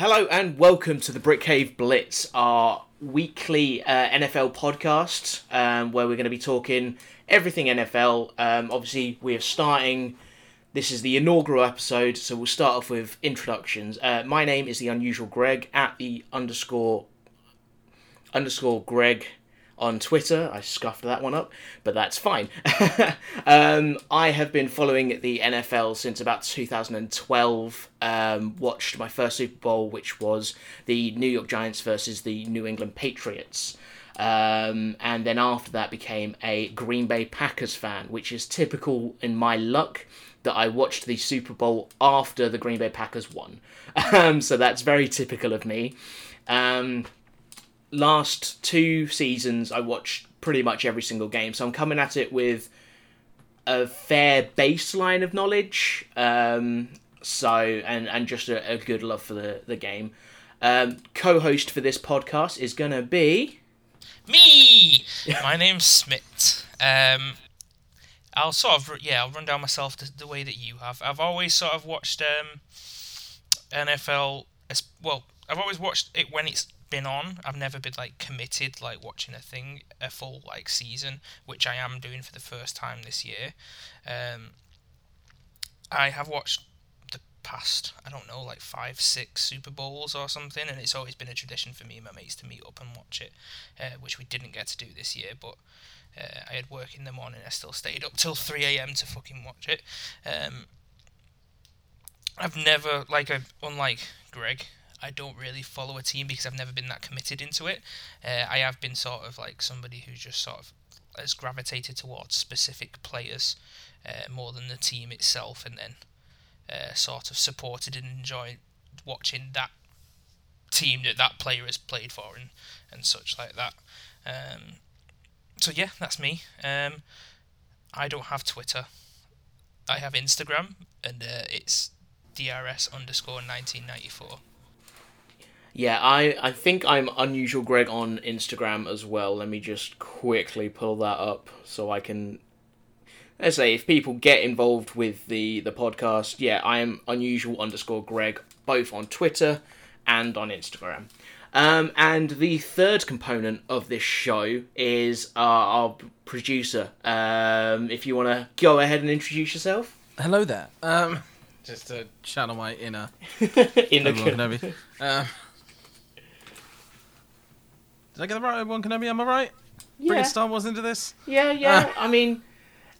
Hello and welcome to the Brick Cave Blitz, our weekly uh, NFL podcast, um, where we're going to be talking everything NFL. Um, obviously, we are starting. This is the inaugural episode, so we'll start off with introductions. Uh, my name is the unusual Greg at the underscore underscore Greg on Twitter. I scuffed that one up, but that's fine. um, I have been following the NFL since about 2012. Um, watched my first Super Bowl, which was the New York Giants versus the New England Patriots. Um, and then after that became a Green Bay Packers fan, which is typical in my luck that I watched the Super Bowl after the Green Bay Packers won. Um, so that's very typical of me. Um, last two seasons, I watched pretty much every single game, so I'm coming at it with a fair baseline of knowledge. Um, so and and just a, a, good love for the the game. Um, co-host for this podcast is gonna be me. My name's Smith. Um, I'll sort of yeah, I'll run down myself the, the way that you have. I've always sort of watched um, NFL. Well, I've always watched it when it's been on. I've never been like committed like watching a thing a full like season, which I am doing for the first time this year. Um, I have watched the past I don't know like five six Super Bowls or something, and it's always been a tradition for me and my mates to meet up and watch it, uh, which we didn't get to do this year, but. Uh, I had work in the morning. I still stayed up till 3 a.m. to fucking watch it. Um, I've never like a unlike Greg. I don't really follow a team because I've never been that committed into it. Uh, I have been sort of like somebody who just sort of has gravitated towards specific players uh, more than the team itself, and then uh, sort of supported and enjoyed watching that team that that player has played for and, and such like that. Um, so yeah, that's me. Um, I don't have Twitter. I have Instagram, and uh, it's drs underscore 1994. Yeah, I, I think I'm unusual Greg on Instagram as well. Let me just quickly pull that up so I can let's say if people get involved with the the podcast, yeah, I am unusual underscore Greg both on Twitter and on Instagram. Um, and the third component of this show is our, our producer. Um, if you want to go ahead and introduce yourself. Hello there. Um, just to channel my inner inner Kenobi. Did I get the right one, Kenobi? Am I right? Yeah. Bringing Star Wars into this? Yeah, yeah. Uh, I mean,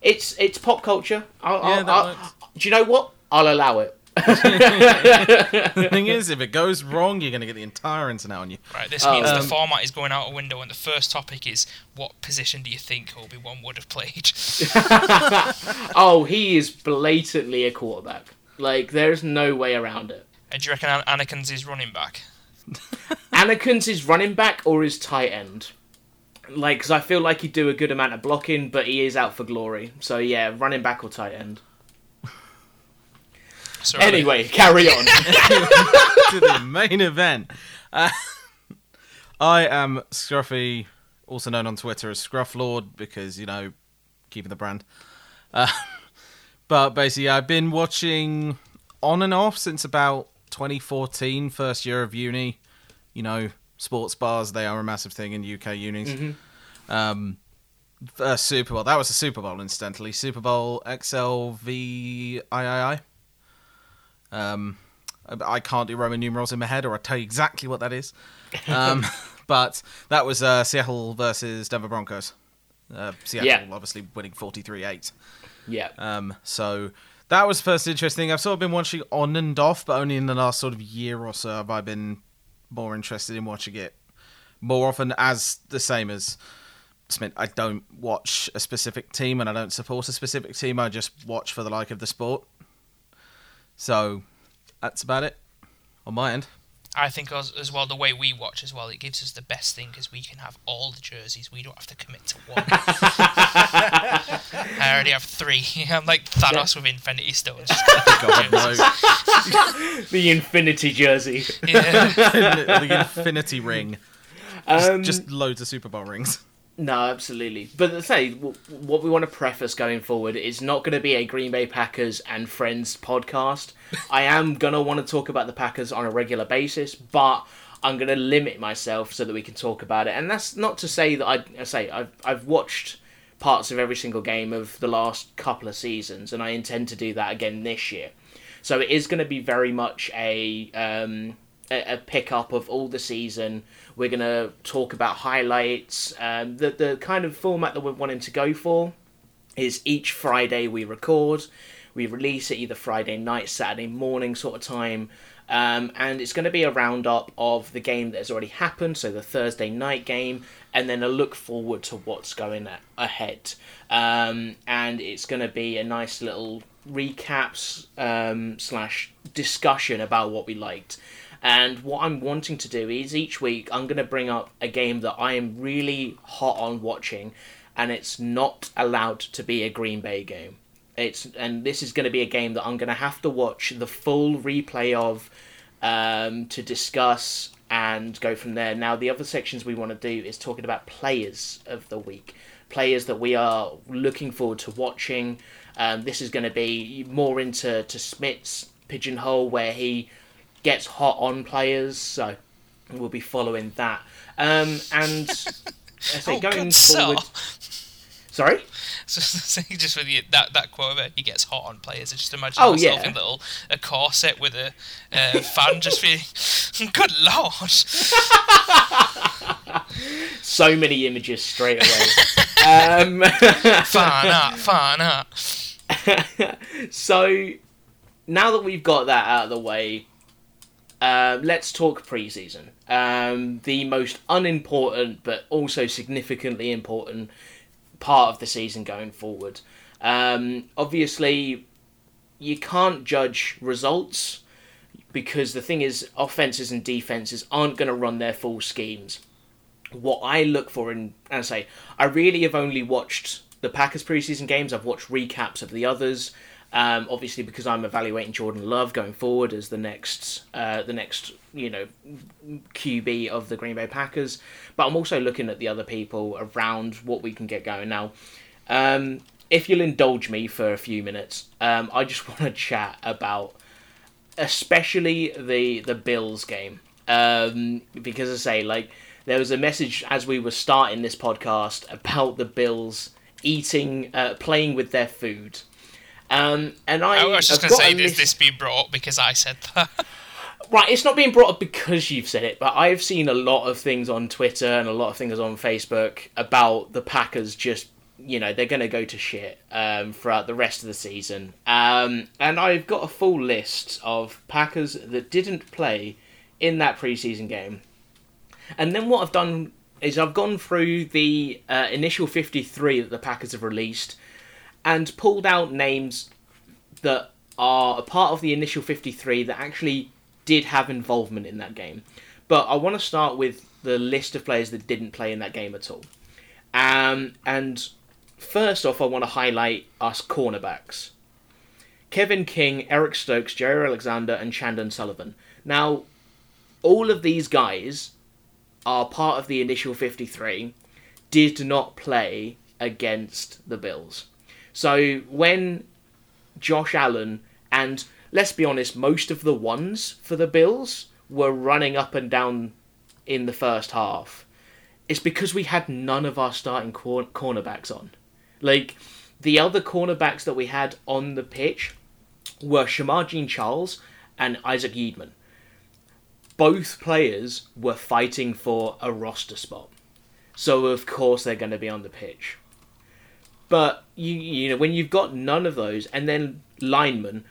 it's it's pop culture. I'll, yeah, I'll, that I'll, works. Do you know what? I'll allow it. the thing is, if it goes wrong, you're going to get the entire internet on you. Right, this means um, the format is going out a window, and the first topic is what position do you think Obi Wan would have played? oh, he is blatantly a quarterback. Like, there's no way around it. And do you reckon Anakin's his running back? Anakin's his running back or his tight end. Like, because I feel like he'd do a good amount of blocking, but he is out for glory. So yeah, running back or tight end. Sorry. Anyway, carry on to the main event. Uh, I am Scruffy, also known on Twitter as Scrufflord, because you know, keeping the brand. Uh, but basically, I've been watching on and off since about 2014, first year of uni you know, sports bars, they are a massive thing in UK unis. Mm-hmm. Um, uh, Super Bowl. That was a Super Bowl, incidentally. Super Bowl XLVIII. Um, I can't do Roman numerals in my head, or I'll tell you exactly what that is. Um, but that was uh, Seattle versus Denver Broncos. Uh, Seattle yeah. obviously winning 43 8. Yeah. Um, so that was first interesting. I've sort of been watching on and off, but only in the last sort of year or so have I been more interested in watching it more often as the same as Smith. I don't watch a specific team and I don't support a specific team. I just watch for the like of the sport. So that's about it on my end. I think as, as well the way we watch as well, it gives us the best thing because we can have all the jerseys. We don't have to commit to one. I already have three. I'm like Thanos yeah. with Infinity Stones. God, no. the Infinity jersey. Yeah. the Infinity ring. Um, just, just loads of Super Bowl rings. No, absolutely. But say what we want to preface going forward is not going to be a Green Bay Packers and Friends podcast. I am going to want to talk about the Packers on a regular basis, but I'm going to limit myself so that we can talk about it. And that's not to say that I, I say I've I've watched parts of every single game of the last couple of seasons, and I intend to do that again this year. So it is going to be very much a um, a, a pickup of all the season. We're going to talk about highlights. Um, the the kind of format that we're wanting to go for is each Friday we record. We release it either Friday night, Saturday morning sort of time. Um, and it's going to be a roundup of the game that has already happened, so the Thursday night game, and then a look forward to what's going ahead. Um, and it's going to be a nice little recaps um, slash discussion about what we liked. And what I'm wanting to do is each week I'm going to bring up a game that I am really hot on watching, and it's not allowed to be a Green Bay game. It's and this is going to be a game that I'm going to have to watch the full replay of um, to discuss and go from there. Now, the other sections we want to do is talking about players of the week, players that we are looking forward to watching. Um, this is going to be more into to Smith's pigeonhole where he gets hot on players, so we'll be following that. Um, and I say Oh, going forward. Sorry. So just with you, that that quote about he gets hot on players. I just imagine Oh, myself yeah. in a little a corset with a uh, fan, just being, good lord. So many images straight away. um, Fan art, fan art. so now that we've got that out of the way, uh, let's talk preseason. Um, the most unimportant but also significantly important part of the season going forward. Um, obviously, you can't judge results because the thing is, offenses and defenses aren't going to run their full schemes. What I look for, in, and I say, I really have only watched the Packers preseason games. I've watched recaps of the others. Um, obviously, because I'm evaluating Jordan Love going forward as the next, uh, the next, you know, QB of the Green Bay Packers. But I'm also looking at the other people around what we can get going now. Um, if you'll indulge me for a few minutes, um, I just want to chat about, especially the the Bills game, um, because I say like there was a message as we were starting this podcast about the Bills eating, uh, playing with their food. Um, and I, I was just going to say, is this being brought up because I said that? Right, it's not being brought up because you've said it, but I've seen a lot of things on Twitter and a lot of things on Facebook about the Packers just, you know, they're going to go to shit um, throughout the rest of the season. Um, and I've got a full list of Packers that didn't play in that preseason game. And then what I've done is I've gone through the uh, initial 53 that the Packers have released and pulled out names that are a part of the initial 53 that actually did have involvement in that game. But I want to start with the list of players that didn't play in that game at all. Um, and first off, I want to highlight us cornerbacks Kevin King, Eric Stokes, Jaire Alexander, and Chandon Sullivan. Now, all of these guys are part of the initial 53, did not play against the Bills. So when Josh Allen and let's be honest, most of the ones for the Bills were running up and down in the first half. It's because we had none of our starting cor- cornerbacks on. Like the other cornerbacks that we had on the pitch were Shemar Jean-Charles and Isaac Yiadom. Both players were fighting for a roster spot. So of course they're going to be on the pitch. But you you know when you've got none of those and then linemen,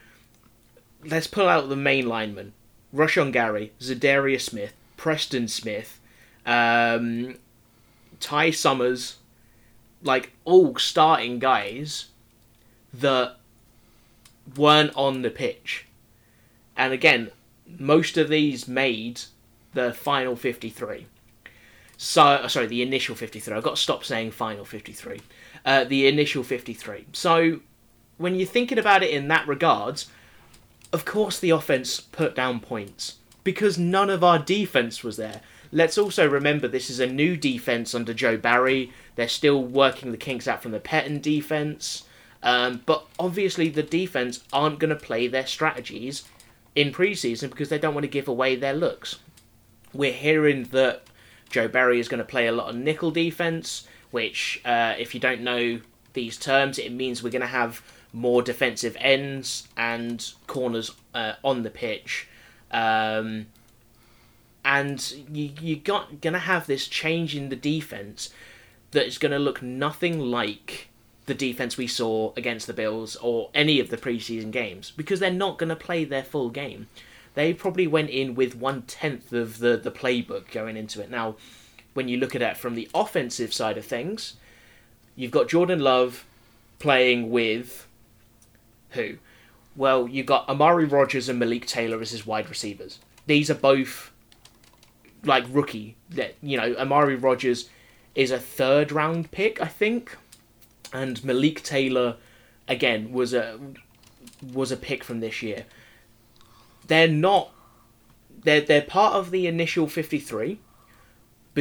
let's pull out the main linemen: Rashan Gary, Za'Darius Smith, Preston Smith, um, Ty Summers, like all starting guys that weren't on the pitch. And again, most of these made the final 53. So, sorry, the initial 53. I've got to stop saying final 53. Uh, the initial 53. So, when you're thinking about it in that regards, of course the offense put down points because none of our defense was there. let's also remember this is a new defense under Joe Barry. They're still working the kinks out from the Pettine defense. Um, but obviously, the defense aren't going to play their strategies in preseason because they don't want to give away their looks. We're hearing that Joe Barry is going to play a lot of nickel defense, which, uh, if you don't know these terms, it means we're going to have more defensive ends and corners uh, on the pitch. Um, and you you got gonna have this change in the defense that is gonna look nothing like the defense we saw against the Bills or any of the preseason games because they're not gonna play their full game. They probably went in with one tenth of the the playbook going into it. Now, when you look at it from the offensive side of things, you've got Jordan Love playing with who? Well, you've got Amari Rodgers and Malik Taylor as his wide receivers. These are both like rookie. That you know, Amari Rodgers is a third round pick, I think, and Malik Taylor again was a was a pick from this year. They're not. They're they're part of the initial fifty three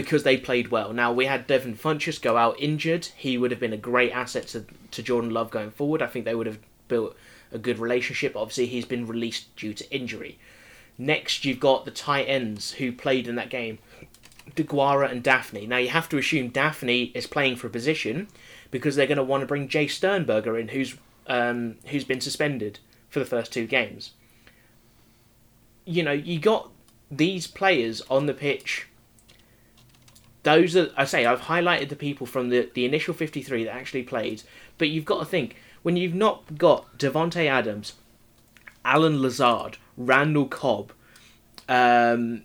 because they played well. Now we had Devin Funchess go out injured. He would have been a great asset to to Jordan Love going forward. I think they would have built a good relationship. Obviously, he's been released due to injury. Next, you've got the tight ends who played in that game, DeGuara and Dafney. Now, you have to assume Dafney is playing for a position because they're going to want to bring Jace Sternberger in, who's um, who's been suspended for the first two games. You know, you got these players on the pitch. Those are, I say, I've highlighted the people from the, the initial 53 that actually played, but you've got to think when you've not got Davante Adams, Allen Lazard, Randall Cobb, um,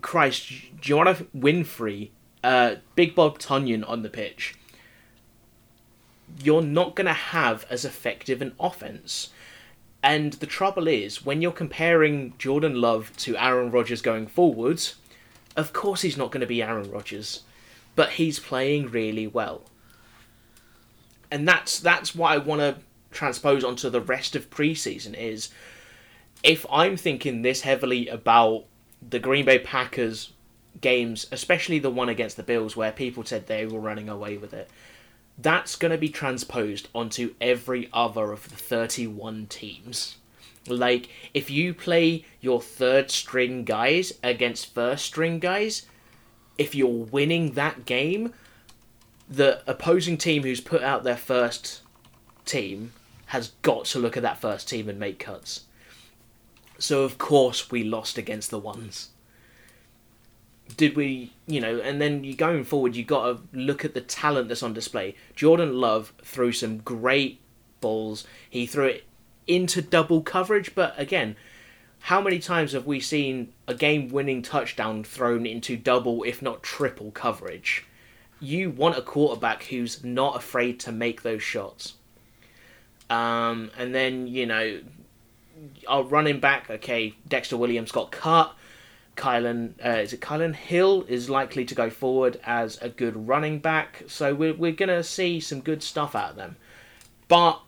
Christ, Juwann Winfree, uh, Big Bob Tonyan on the pitch, you're not going to have as effective an offense. And the trouble is, when you're comparing Jordan Love to Aaron Rodgers going forwards, of course he's not going to be Aaron Rodgers, but he's playing really well. And that's that's what I want to transpose onto the rest of preseason is if I'm thinking this heavily about the Green Bay Packers games, especially the one against the Bills where people said they were running away with it, that's going to be transposed onto every other of the 31 teams. Like, if you play your third string guys against first string guys, if you're winning that game, the opposing team who's put out their first team has got to look at that first team and make cuts. So of course we lost against the ones. Did we, you know, and then you going forward, you got to look at the talent that's on display. Jordan Love threw some great balls. He threw it into double coverage, but again, how many times have we seen a game-winning touchdown thrown into double, if not triple coverage? You want a quarterback who's not afraid to make those shots. Um, and then you know our running back, okay, Dexter Williams got cut. Kylin, uh, is it Kylin Hill is likely to go forward as a good running back. So we're, we're going to see some good stuff out of them. But,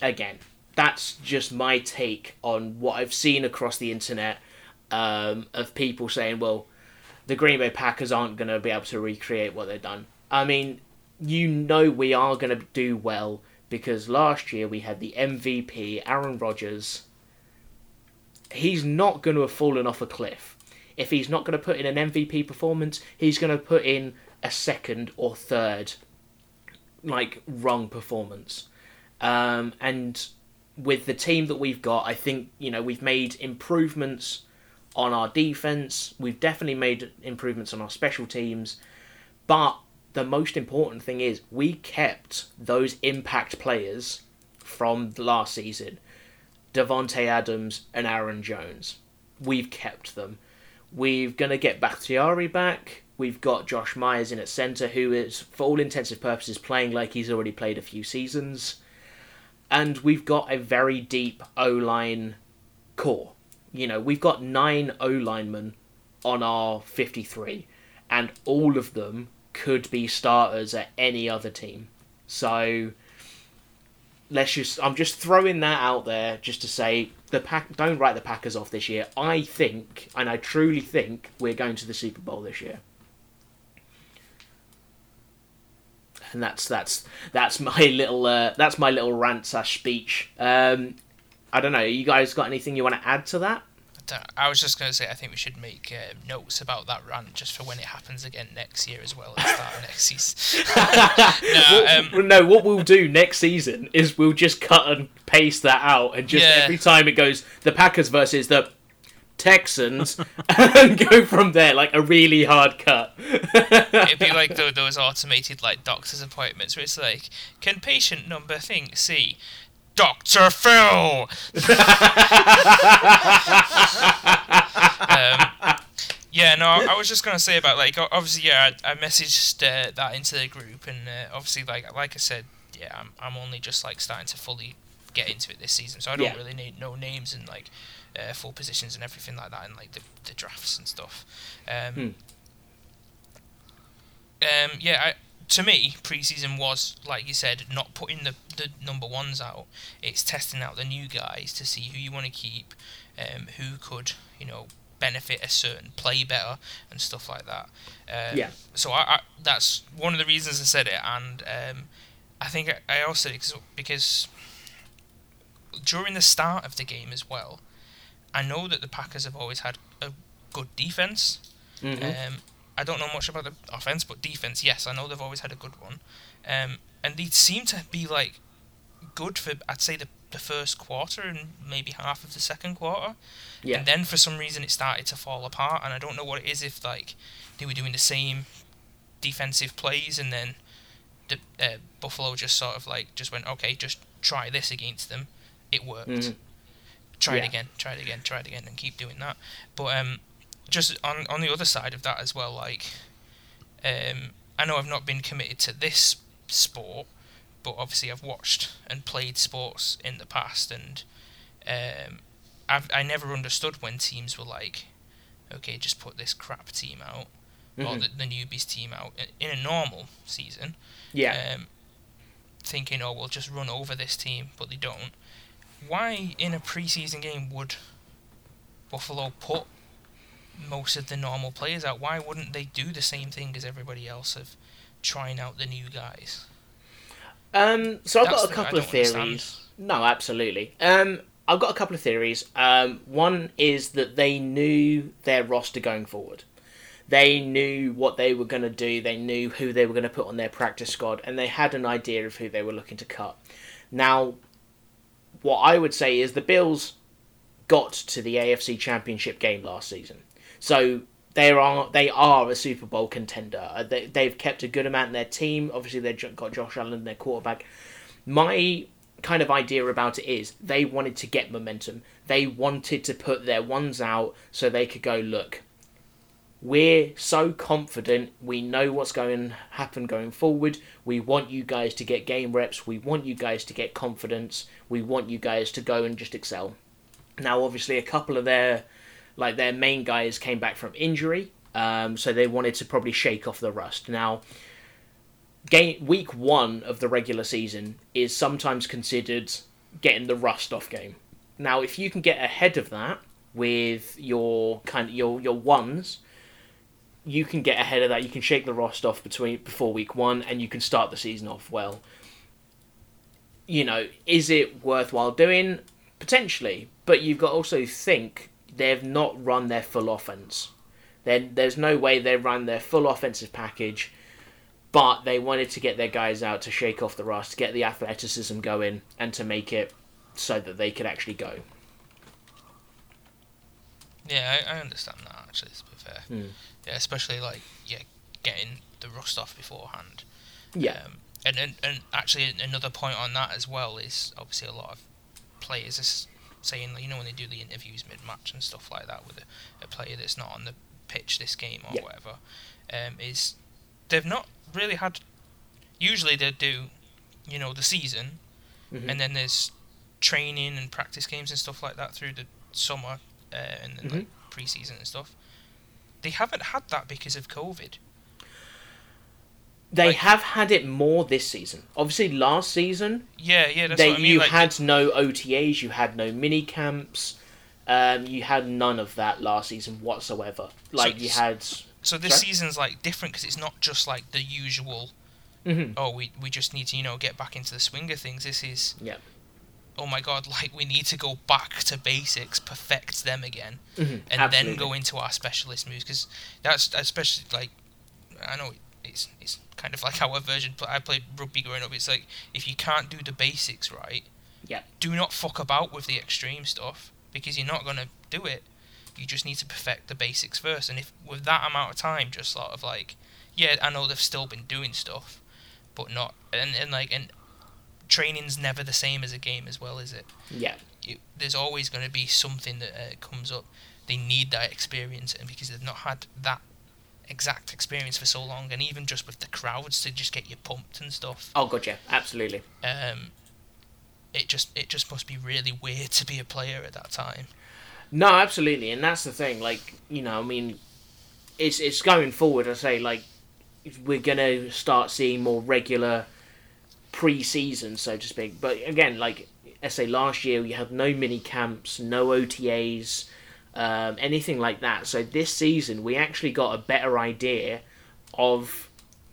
again, that's just my take on what I've seen across the internet um, of people saying, well, the Green Bay Packers aren't going to be able to recreate what they've done. I mean, you know we are going to do well because last year we had the MVP, Aaron Rodgers, he's not going to have fallen off a cliff. If he's not going to put in an MVP performance, he's going to put in a second or third, like, wrong performance. Um, and with the team that we've got, I think, you know, we've made improvements on our defense. We've definitely made improvements on our special teams. But the most important thing is we kept those impact players from last season. Davante Adams and Aaron Jones. We've kept them. We're to get Bakhtiari back. We've got Josh Myers in at centre, who is, for all intensive purposes, playing like he's already played a few seasons. And we've got a very deep O line core. You know, we've got nine O linemen on our 53, and all of them could be starters at any other team. So let's just I'm just throwing that out there just to say the pack don't write the Packers off this year. I think, and I truly think, we're going to the Super Bowl this year. And that's that's that's my little uh, that's my little rant slash speech. Um, I don't know. You guys got anything you want to add to that? I was just going to say, I think we should make uh, notes about that rant just for when it happens again next year as well at the start of next season. no, um, no, what we'll do next season is we'll just cut and paste that out, and just yeah. every time it goes the Packers versus the Texans, and go from there like a really hard cut. It'd be like those automated like doctor's appointments where it's like, can patient number think see Dr. Phil. um, yeah, no, I was just gonna say about like obviously, yeah, I, I messaged uh, that into the group, and uh, obviously, like like I said, yeah, I'm I'm only just like starting to fully get into it this season, so I don't yeah. really need no names and like uh, full positions and everything like that, and like the the drafts and stuff. Um, hmm. um, yeah, I to me, preseason was like you said, not putting the, the number ones out. It's testing out the new guys to see who you want to keep, um, who could you know benefit a certain play better and stuff like that. Um, yeah. So I, I, that's one of the reasons I said it, and um, I think I, I also because because during the start of the game as well, I know that the Packers have always had a good defense. Mm-hmm. Um, I don't know much about the offense, but defense, yes, I know they've always had a good one. Um, and they seem to be like good for I'd say the the first quarter and maybe half of the second quarter. Yeah. And then for some reason it started to fall apart, and I don't know what it is if like they were doing the same defensive plays and then the uh, Buffalo just sort of like just went okay, just try this against them. It worked. Mm-hmm. Try yeah. it again, try it again, try it again, and keep doing that. But um, just on on the other side of that as well, like um, I know I've not been committed to this sport, but obviously I've watched and played sports in the past, and um, I've I never understood when teams were like, okay, just put this crap team out mm-hmm. or the, the newbies team out in a normal season. Yeah. Um, thinking, oh, we'll just run over this team, but they don't. Why in a preseason game would Buffalo put most of the normal players out. Why wouldn't they do the same thing as everybody else of trying out the new guys? Um, so I've That's got a couple of theories. Understand. No, absolutely. Um, I've got a couple of theories. Um, one is that they knew their roster going forward. They knew what they were going to do. They knew who they were going to put on their practice squad, and they had an idea of who they were looking to cut. Now, what I would say is the Bills got to the AFC Championship game last season. So they are they are a Super Bowl contender. Uh, they they've kept a good amount in their team. Obviously, they've got Josh Allen, their quarterback. My kind of idea about it is they wanted to get momentum. They wanted to put their ones out so they could go look. We're so confident. We know what's going to happen going forward. We want you guys to get game reps. We want you guys to get confidence. We want you guys to go and just excel. Now, obviously, a couple of their like their main guys came back from injury, um, so they wanted to probably shake off the rust. Now, game week one of the regular season is sometimes considered getting the rust off game. Now, if you can get ahead of that with your kind of your your ones, you can get ahead of that. You can shake the rust off between before week one, and you can start the season off well. You know, is it worthwhile doing? Potentially, but you've got to also think they've not run their full offense. Then there's no way they run their full offensive package, but they wanted to get their guys out to shake off the rust, get the athleticism going, and to make it so that they could actually go. Yeah, I, I understand that actually. To be fair, mm. Yeah, especially like yeah, getting the rust off beforehand. Yeah, um, and, and and actually another point on that as well is obviously a lot of players saying, you know, when they do the interviews mid match and stuff like that with a, a, player that's not on the pitch this game or yeah. whatever, um, is they've not really had. Usually they do, you know, the season, mm-hmm. and then there's training and practice games and stuff like that through the summer uh, and then mm-hmm. like preseason and stuff. They haven't had that because of COVID. They Like- have had it more this season. Obviously, last season Yeah, yeah, that's they, what I mean. you like, had no OTAs, you had no mini camps, um, you had none of that last season whatsoever. Like you had, so this Sorry? season's like different because it's not just like the usual. Mhm. Oh, we we just need to you know get back into the swing of things. This is yeah, oh my god, like we need to go back to basics, perfect them again, Mhm, and absolutely. then go into our specialist moves because that's especially like I know it's it's kind of like our version. But I played rugby growing up. It's like if you can't do the basics right, Yeah. do not fuck about with the extreme stuff because you're not gonna do it. You just need to perfect the basics first, and if with that amount of time, just sort of like, yeah, I know they've still been doing stuff, but not and and like and training's never the same as a game as well, is it? yeah, you, there's always going to be something that uh, comes up. They need that experience, and because they've not had that exact experience for so long, and even just with the crowds to just get you pumped and stuff, oh god, yeah, absolutely. um, it just it just must be really weird to be a player at that time. No, absolutely, and that's the thing. Like you know, I mean, it's it's going forward. I say like we're gonna start seeing more regular pre-season, so to speak. But again, like I say, last year you had no mini camps, no OTAs, um, anything like that. So this season we actually got a better idea of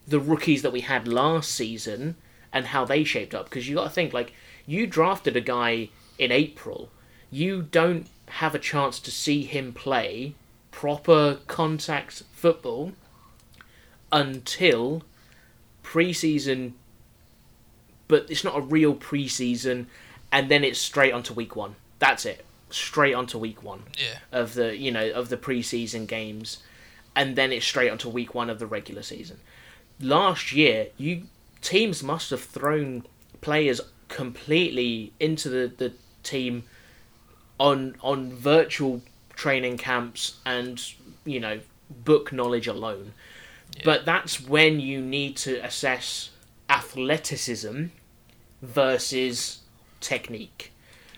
the rookies that we had last season and how they shaped up. Because you got to think like you drafted a guy in April, you don't have a chance to see him play proper contact football until preseason but it's not a real preseason and then it's straight onto week 1 that's it. Straight onto week 1 Yeah, of the you know of the preseason games and then it's straight onto week 1 of the regular season. Last year you teams must have thrown players completely into the, the team on on virtual training camps and you know book knowledge alone. But that's when you need to assess athleticism versus technique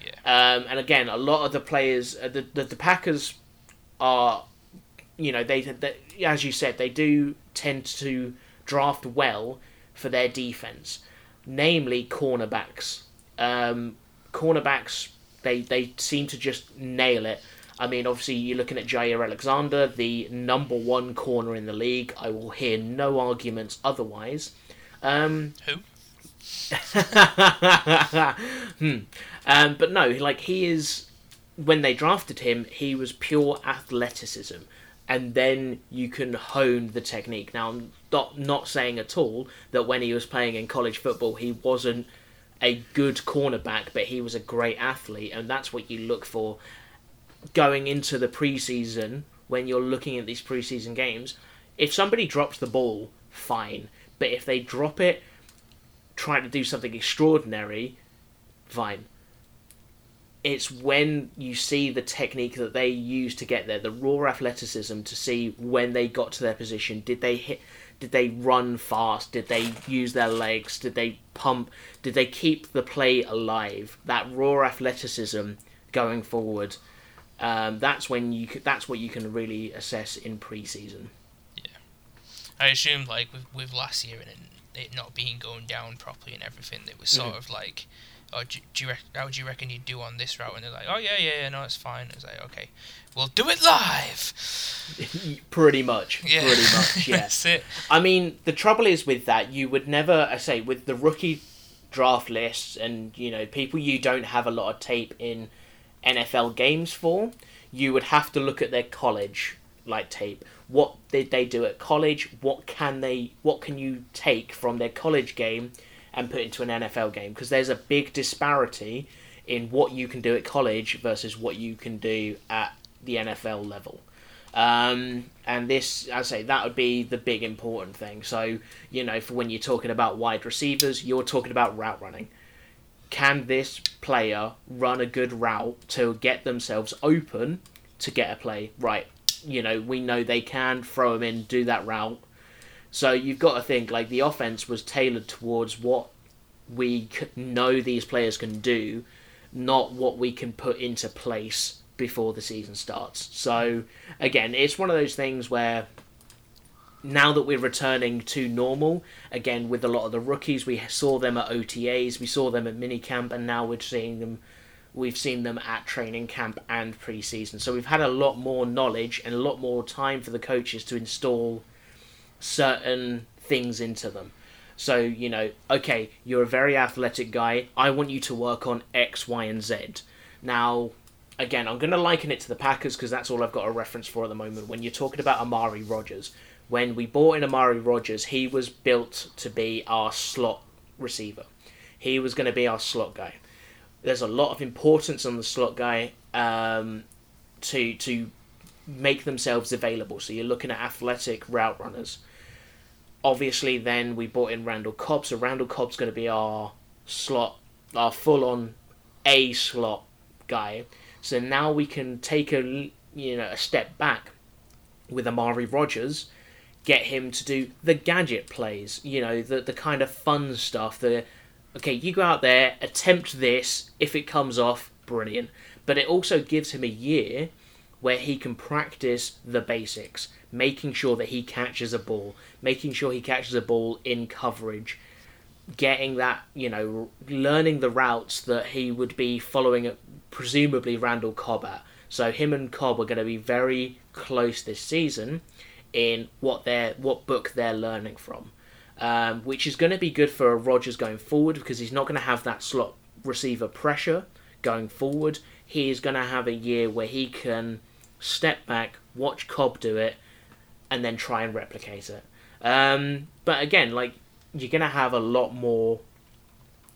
yeah, um, and again, a lot of the players, uh, the, the the Packers are, you know, they, they as you said, they do tend to draft well for their defense, namely cornerbacks. Um, cornerbacks, they they seem to just nail it. I mean, obviously, you're looking at Jaire Alexander, the number one corner in the league. I will hear no arguments otherwise. Um, who? hmm. Um, but no, like he is. When they drafted him, he was pure athleticism, and then you can hone the technique. Now, I'm not not saying at all that when he was playing in college football, he wasn't a good cornerback, but he was a great athlete, and that's what you look for going into the preseason when you're looking at these preseason games. If somebody drops the ball, fine, but if they drop it trying to do something extraordinary, fine. It's when you see the technique that they use to get there, the raw athleticism to see when they got to their position. Did they hit? Did they run fast? Did they use their legs? Did they pump? Did they keep the play alive? That raw athleticism going forward. Um, that's when you. That's what you can really assess in preseason. I assumed like with, with last year and it- not being going down properly and everything, it was sort mm. of like, oh, do, do you rec- how do you reckon you'd do on this route? And they're like, oh yeah, yeah, yeah, no, it's fine. It's like, okay, we'll do it live. pretty much. Yeah, Pretty much. Yeah. that's it. I mean, the trouble is with that, you would never, I say, with the rookie draft lists and, you know, people you don't have a lot of tape in NFL games for, you would have to look at their college, like, tape. What did they do at college? What can they, what can you take from their college game and put into an NFL game? Because there's a big disparity in what you can do at college versus what you can do at the NFL level. Um, and this, I say, that would be the big important thing. So, you know, for when you're talking about wide receivers, you're talking about route running. Can this player run a good route to get themselves open to get a play? Right. You know, we know they can throw them in, do that route. So you've got to think like the offense was tailored towards what we know these players can do, not what we can put into place before the season starts. So again, it's one of those things where now that we're returning to normal again with a lot of the rookies, we saw them at OTAs, we saw them at minicamp, and now we're seeing them. We've seen them at training camp and preseason, so we've had a lot more knowledge and a lot more time for the coaches to install certain things into them. So, you know, okay, you're a very athletic guy. I want you to work on X, Y, and Z. Now, again, I'm going to liken it to the Packers because that's all I've got a reference for at the moment. When you're talking about Amari Rodgers, when we bought in Amari Rodgers, he was built to be our slot receiver. He was going to be our slot guy. There's a lot of importance on the slot guy um, to to make themselves available. So you're looking at athletic route runners. Obviously, then we bought in Randall Cobb. So Randall Cobb's going to be our slot, our full-on A slot guy. So now we can take a you know a step back with Amari Rodgers, get him to do the gadget plays. You know the the kind of fun stuff. The okay, you go out there, attempt this. If it comes off, brilliant. But it also gives him a year where he can practice the basics, making sure that he catches a ball, making sure he catches a ball in coverage, getting that, you know, learning the routes that he would be following, presumably Randall Cobb at. So him and Cobb are going to be very close this season in what they're what book they're learning from, um, which is going to be good for Rodgers going forward because he's not going to have that slot receiver pressure going forward. He is going to have a year where he can step back, watch Cobb do it, and then try and replicate it. Um, but again, like you're gonna have a lot more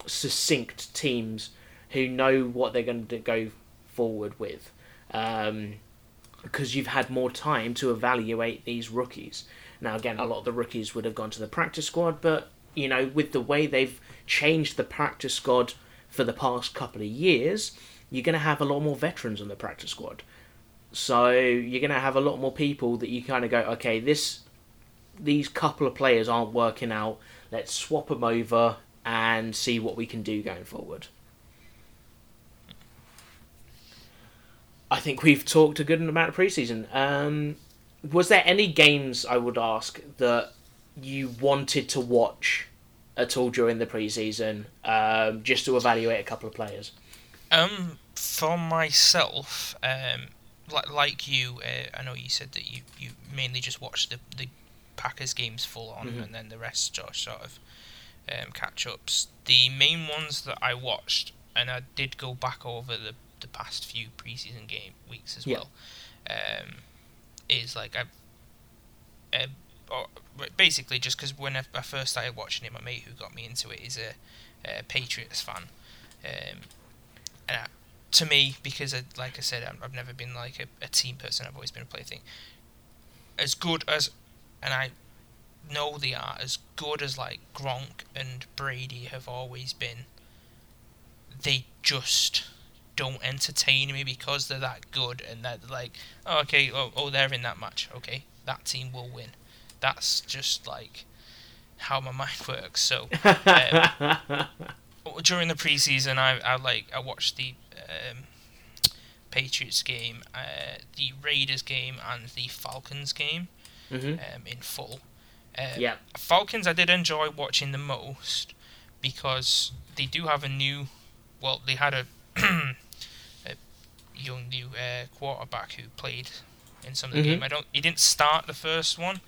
succinct teams who know what they're going to go forward with, um, because you've had more time to evaluate these rookies. Now, again, a lot of the rookies would have gone to the practice squad, but you know, with the way they've changed the practice squad for the past couple of years, you're going to have a lot more veterans on the practice squad. So you're going to have a lot more people that you kind of go, okay, this these couple of players aren't working out. Let's swap them over and see what we can do going forward. I think we've talked a good amount of preseason. Um, was there any games I would ask that you wanted to watch at all during the preseason, um, just to evaluate a couple of players? Um, for myself, um, like like you, uh, I know you said that you, you mainly just watched the the Packers games full on, Mhm. and then the rest are sort of um, catch ups. The main ones that I watched, and I did go back over the the past few preseason game weeks as Yeah. well, um, is like I. Uh, or basically, just because when I, I first started watching it, my mate who got me into it is a, a Patriots fan, um, and I, to me, because I, like I said, I've never been like a, a team person. I've always been a play thing. As good as, and I know they are as good as like Gronk and Brady have always been. They just don't entertain me because they're that good and they're like, oh, okay, oh, oh, they're in that match. Okay, that team will win. That's just like how my mind works. So um, during the preseason, I, I like I watched the um, Patriots game, uh, the Raiders game, and the Falcons game hmm um, in full. Um, Yeah. Falcons, I did enjoy watching the most because they do have a new. Well, they had a young new uh, quarterback who played in some of the Mhm. game. I don't. He didn't start the first one,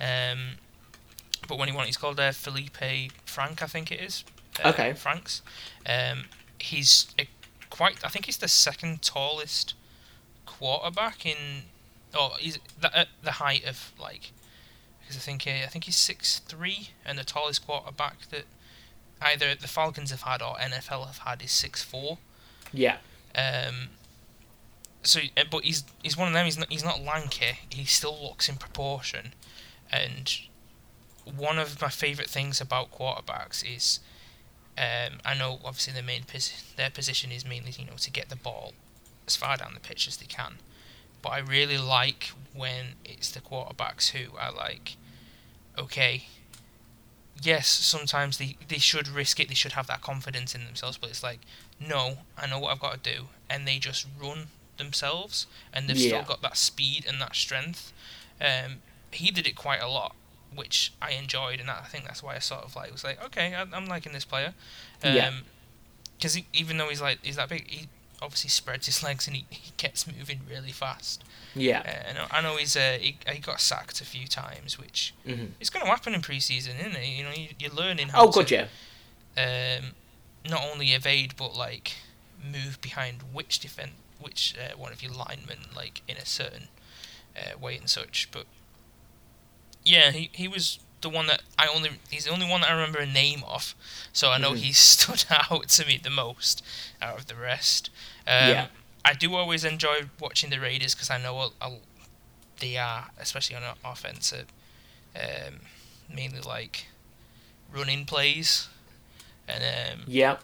um, but when he won, he's called uh, Feleipe Frank, I think it is. Uh, Okay. Franks. Um, he's a quite. I think he's the second tallest quarterback in. Oh, he's the, at the height of like. Because I think uh, I think he's six three, and the tallest quarterback that either the Falcons have had or NFL have had is six four. Yeah. Um, so, uh, but he's he's one of them. He's not he's not lanky. He still looks in proportion, and one of my favourite things about quarterbacks is, um, I know obviously their main pos- their position is mainly you know to get the ball as far down the pitch as they can, but I really like when it's the quarterbacks who are like, okay. Yes, sometimes they, they should risk it. They should have that confidence in themselves. But it's like, no, I know what I've got to do, and they just run themselves, and they've Yeah. still got that speed and that strength. Um, he did it quite a lot which I enjoyed, and I think that's why I sort of like was like, okay, I, am liking this player. Um, Yeah. Because even though he's like he's that big, he obviously spreads his legs and he, he gets moving really fast. Yeah. Uh, and I know he's uh, he, he got sacked a few times, which hmm it's going to happen in preseason, isn't it? You know, you, you're learning how Oh, to yeah. um, not only evade but like move behind which defend which uh, one of your linemen like in a certain uh, way and such. But yeah, he he was the one that I only he's the only one that I remember a name of, so I know Mhm. he stood out to me the most out of the rest. Um, Yeah. I do always enjoy watching the Raiders because I know i they are, especially on offense, uh, um, mainly like running plays, and um, Yeah.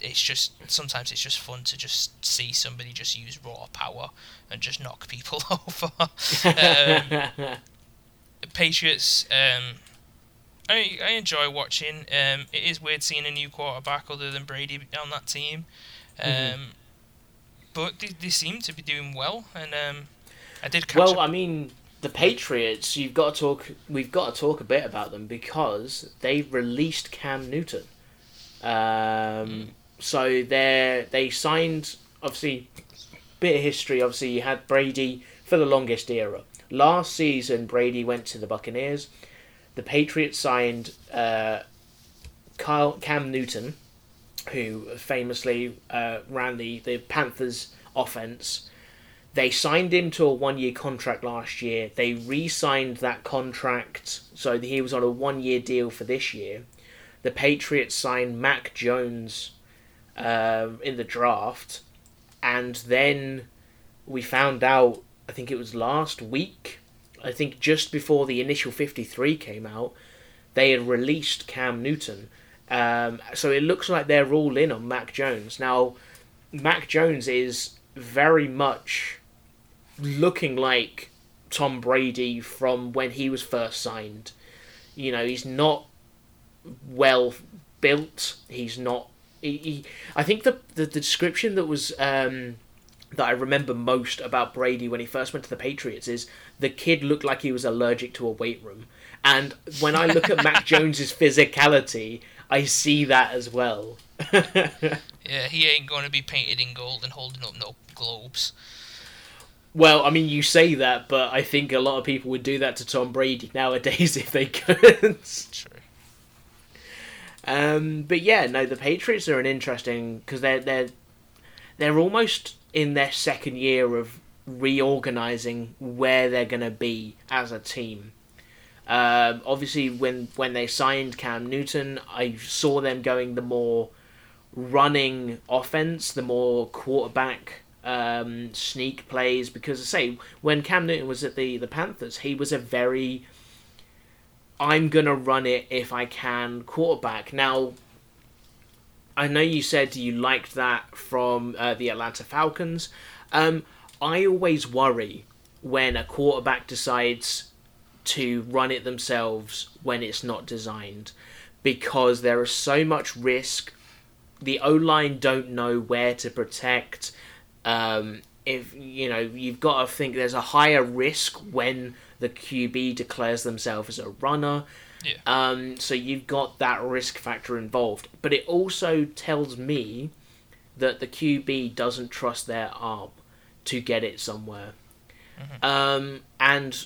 It's just sometimes it's just fun to just see somebody just use raw power and just knock people over. um, Patriots, um, I I enjoy watching. Um, it is weird seeing a new quarterback other than Brady on that team, um, Mhm. but they, they seem to be doing well. And um, I did catch well, up- I mean, the Patriots. You've got to talk. We've got to talk a bit about them because they released Cam Newton. Um, So they they signed obviously bit of history. Obviously, you had Brady for the longest era. Last season, Brady went to the Buccaneers. The Patriots signed uh, Kyle Cam Newton, who famously uh, ran the, the Panthers offense. They signed him to a one year contract last year. They re signed that contract, so he was on a one year deal for this year. The Patriots signed Mac Jones um, in the draft, and then we found out, I think it was last week, I think just before the initial 53 came out, they had released Cam Newton. Um, so it looks like they're all in on Mac Jones. Now, Mac Jones is very much looking like Tom Brady from when he was first signed. You know, he's not well built. He's not. He, he, I think the, the the description that was um, that I remember most about Brady when he first went to the Patriots is the kid looked like he was allergic to a weight room. And when I look at Mac Jones's physicality, I see that as well. yeah, he ain't going to be painted in gold and holding up no globes. Well, I mean, you say that, but I think a lot of people would do that to Tom Brady nowadays if they could. True. Um, but yeah, no, the Patriots are an interesting because they're they're they're almost in their second year of reorganizing where they're going to be as a team. Um, obviously, when when they signed Cam Newton, I saw them going the more running offense, the more quarterback um, sneak plays. Because I say when Cam Newton was at the the Panthers, he was a very I'm gonna run it if I can quarterback. Now, I know you said you liked that from uh, the Atlanta Falcons. Um, I always worry when a quarterback decides to run it themselves when it's not designed because there is so much risk. The O line don't know where to protect. Um, if you know, you've got to think there's a higher risk when the QB declares themselves as a runner. Yeah. Um, so you've got that risk factor involved. But it also tells me that the QB doesn't trust their arm to get it somewhere. Um, and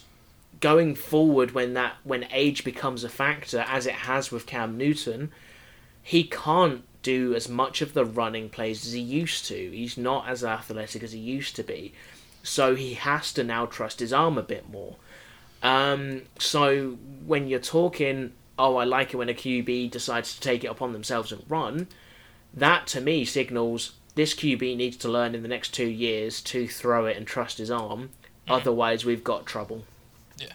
going forward, when that when age becomes a factor, as it has with Cam Newton, he can't do as much of the running plays as he used to. He's not as athletic as he used to be. So he has to now trust his arm a bit more. Um, so when you're talking, oh, I like it when a QB decides to take it upon themselves and run, that to me signals this QB needs to learn in the next two years to throw it and trust his arm. Otherwise, we've got trouble. Yeah,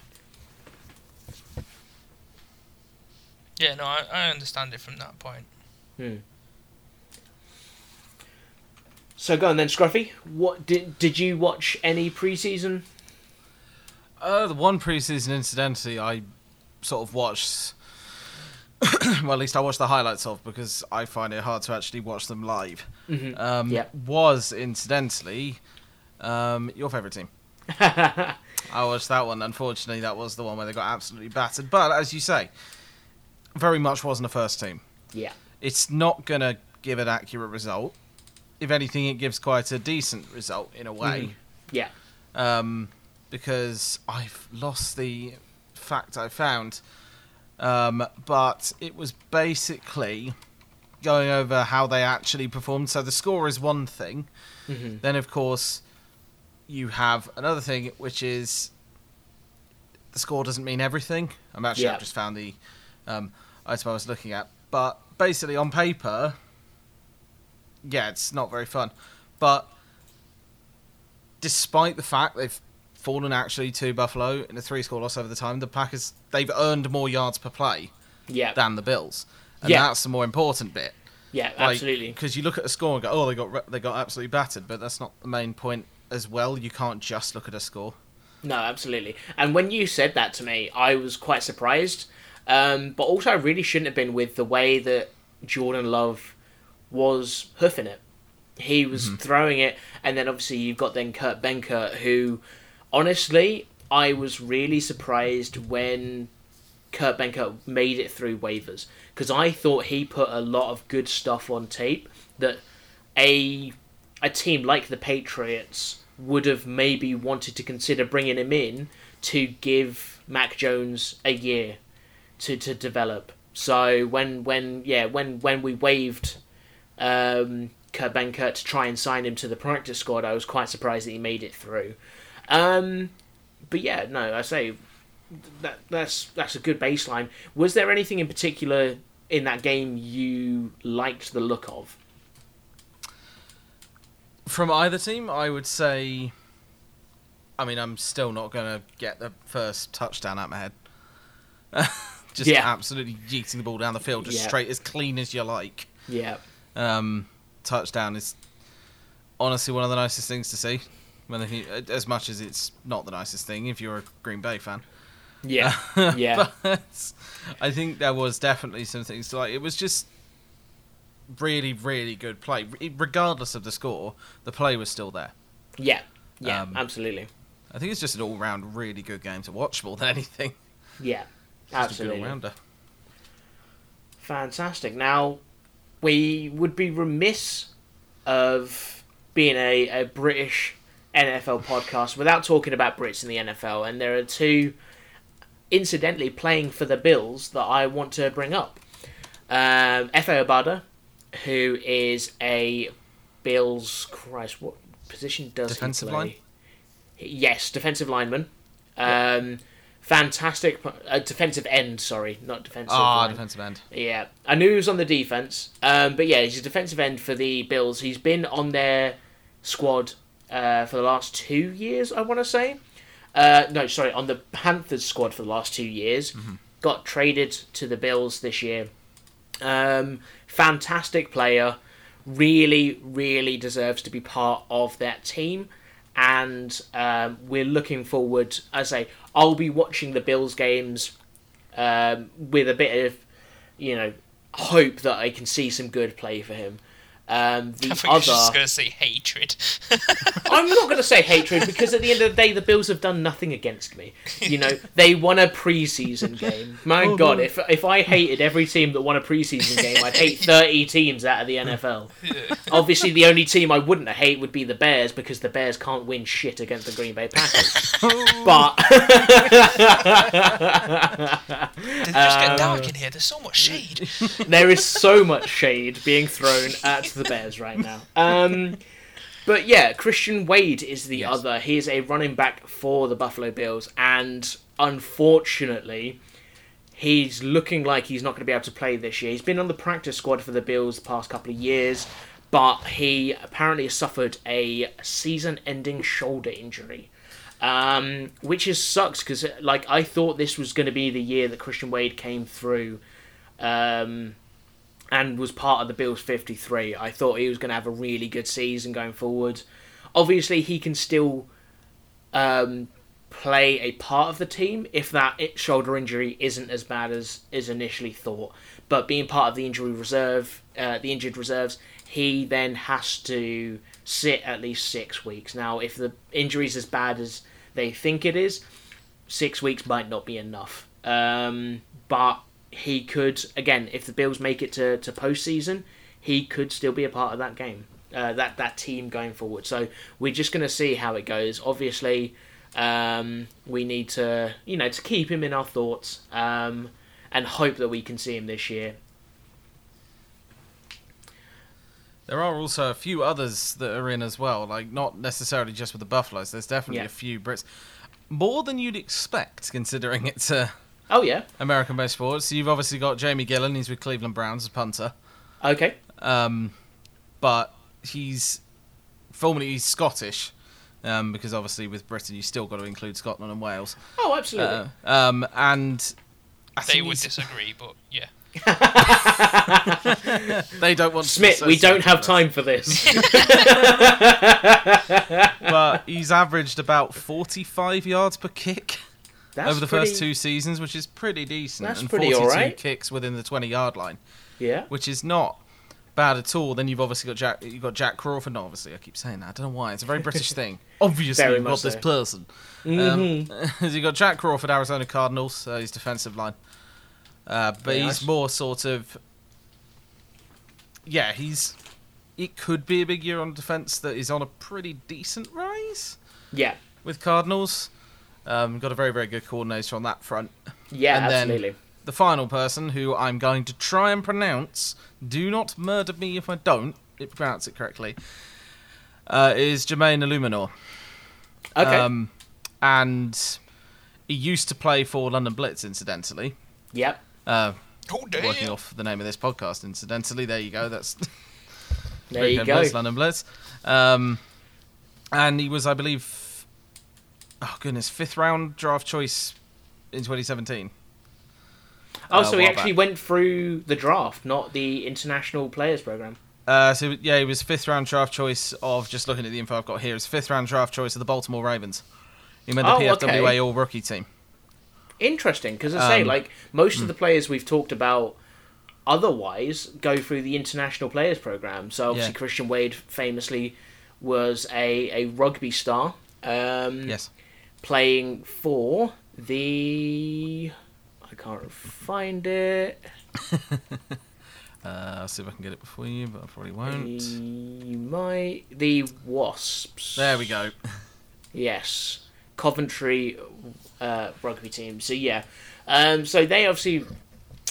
Yeah, no, I, I understand it from that point. Hmm. So go on then, Scruffy. What did did you watch any preseason? Uh, the one preseason, incidentally, I sort of watched. well, at least I watched the highlights of because I find it hard to actually watch them live. Mhm. Um, Yeah. Was incidentally um, your favorite team. I watched that one. Unfortunately, that was the one where they got absolutely battered. But as you say, very much wasn't a first team. Yeah. It's not going to give an accurate result. If anything, it gives quite a decent result in a way. Yeah. Um, because I've lost the fact I found. Um, but it was basically going over how they actually performed. So the score is one thing. hmm Then, of course, you have another thing, which is the score doesn't mean everything. I'm actually Yeah. I've just found the um, item I was looking at, but basically on paper, yeah, it's not very fun. But despite the fact they've fallen actually to Buffalo in a three-score loss over the time, the Packers they've earned more yards per play Yeah. than the Bills, and Yeah. that's the more important bit. yeah. Absolutely. Because you look at a score and go, "Oh, they got they got absolutely battered," but that's not the main point as well. You can't just look at a score. No, absolutely. And when you said that to me, I was quite surprised. Um, but also, I really shouldn't have been with the way that Jordan Love was hoofing it. He was throwing it, and then obviously you've got then Kurt Benkert, who, honestly, I was really surprised when Kurt Benkert made it through waivers because I thought he put a lot of good stuff on tape that a a team like the Patriots would have maybe wanted to consider bringing him in to give Mac Jones a year to, to develop. So when when yeah when when we waived um, Kurt Benkert to try and sign him to the practice squad, I was quite surprised that he made it through. Um, but yeah, no, I say that that's that's a good baseline. Was there anything in particular in that game you liked the look of? From either team, I would say. I mean, I'm still not going to get the first touchdown out my head. just Yeah. absolutely yeeting the ball down the field, just Yeah. straight as clean as you like. Yeah, Um, touchdown is honestly one of the nicest things to see. When they, as much as it's not the nicest thing if you're a Green Bay fan. yeah, yeah. but I think there was definitely some things to like. It was just really, really good play. Regardless of the score, the play was still there. Yeah, yeah, Um, absolutely. I think it's just an all-round really good game to watch more than anything. Yeah, Just a good absolutely. all-rounder. Fantastic. Now, we would be remiss of being a, a British NFL podcast without talking about Brits in the NFL, and there are two, incidentally, playing for the Bills that I want to bring up. Um, Efe Obada, who is a Bills. Christ, what position does Defensive he play? line? Yes, defensive lineman. Um, fantastic uh, defensive end. Sorry, not defensive. Ah, line. defensive end. Yeah, I knew he was on the defense, um, but yeah, he's a defensive end for the Bills. He's been on their squad uh, for the last two years, I want to say. Uh, no, sorry, on the Panthers squad for the last two years. Got traded to the Bills this year. Um, fantastic player, really, really deserves to be part of that team. And um, we're looking forward. As I say, I'll be watching the Bills games um, with a bit of, you know, hope that I can see some good play for him. Um, the I thought you just other, going to say hatred. I'm not going to say hatred because at the end of the day, the Bills have done nothing against me. You know, they won a preseason game. My Oh, God, no. if if I hated every team that won a preseason game, I'd hate 30 teams out of the NFL. Obviously, the only team I wouldn't hate would be the Bears because the Bears can't win shit against the Green Bay Packers. but Did it just get dark in here? There's so much shade. there is so much shade being thrown at the Bears right now. Um, but yeah, Christian Wade is the Yes. other. He is a running back for the Buffalo Bills, and unfortunately, he's looking like he's not going to be able to play this year. He's been on the practice squad for the Bills the past couple of years, but he apparently suffered a season-ending shoulder injury. Um, which is sucks because like I thought this was going to be the year that Christian Wade came through, um, and was part of the Bills 53. I thought he was going to have a really good season going forward. Obviously, he can still um, play a part of the team if that shoulder injury isn't as bad as is initially thought. But being part of the injury reserve, uh, the injured reserves, he then has to sit at least six weeks. Now, if the injury is as bad as they think it is, six weeks might not be enough. Um, but he could again, if the Bills make it to to postseason, he could still be a part of that game, uh, that that team going forward. So we're just going to see how it goes. Obviously, um, we need to you know to keep him in our thoughts um, and hope that we can see him this year. There are also a few others that are in as well, like not necessarily just with the Buffaloes. There's definitely Yeah. a few Brits, more than you'd expect, considering it's uh, Oh yeah, American-based sports. You've obviously got Jamie Gillan. He's with Cleveland Browns as punter, okay, um, but he's formerly he's Scottish, um, because obviously with Britain you still got to include Scotland and Wales. oh absolutely. Uh, um, and I They think would he's- disagree, but yeah. they don't want Smith, we don't have with time for this. but he's averaged about 45 yards per kick That's over the pretty- first two seasons, which is pretty decent. That's and pretty 42 alright. kicks within the 20 yard line, Yeah. which is not bad at all. Then you've obviously got Jack. You've got Jack Crawford. No, obviously, I keep saying that. I don't know why. It's a very British thing. Obviously, Very you've got much this so. person. Mhm. Um, you've got Jack Crawford, Arizona Cardinals. Uh, he's defensive line, uh, but Very he's nice. more sort of. Yeah, he's. It could be a big year on defense that is on a pretty decent rise yeah. with Cardinals. Um, got a very, very good coordinator on that front. Yeah, And then- absolutely. The final person, who I'm going to try and pronounce, do not murder me if I don't it, pronounce it correctly, uh, is Jermaine Eluemunor. Okay. Um, and he used to play for London Blitz, incidentally. yep. Uh, Oh working off the name of this podcast, incidentally. There you go. That's There you go. Blitz, London Blitz. Um, and he was, I believe, oh goodness, fifth round draft choice in 2017. Oh, uh, so he actually back. went through the draft, not the international players program. Uh, so yeah, he was fifth round draft choice of just looking at the info I've got here. It's fifth round draft choice of the Baltimore Ravens. He made the Oh, PFWA okay. All Rookie team. Interesting, because I say, Um, like most of the players we've talked about, otherwise go through the international players program. So obviously Yeah. Christian Wade famously was a a rugby star. Um, Yes. Playing for the I can't find it. Uh, I'll see if I can get it before you, but I probably won't. You might the Wasps. There we go. Yes, Coventry uh, rugby team. So yeah, um, so they obviously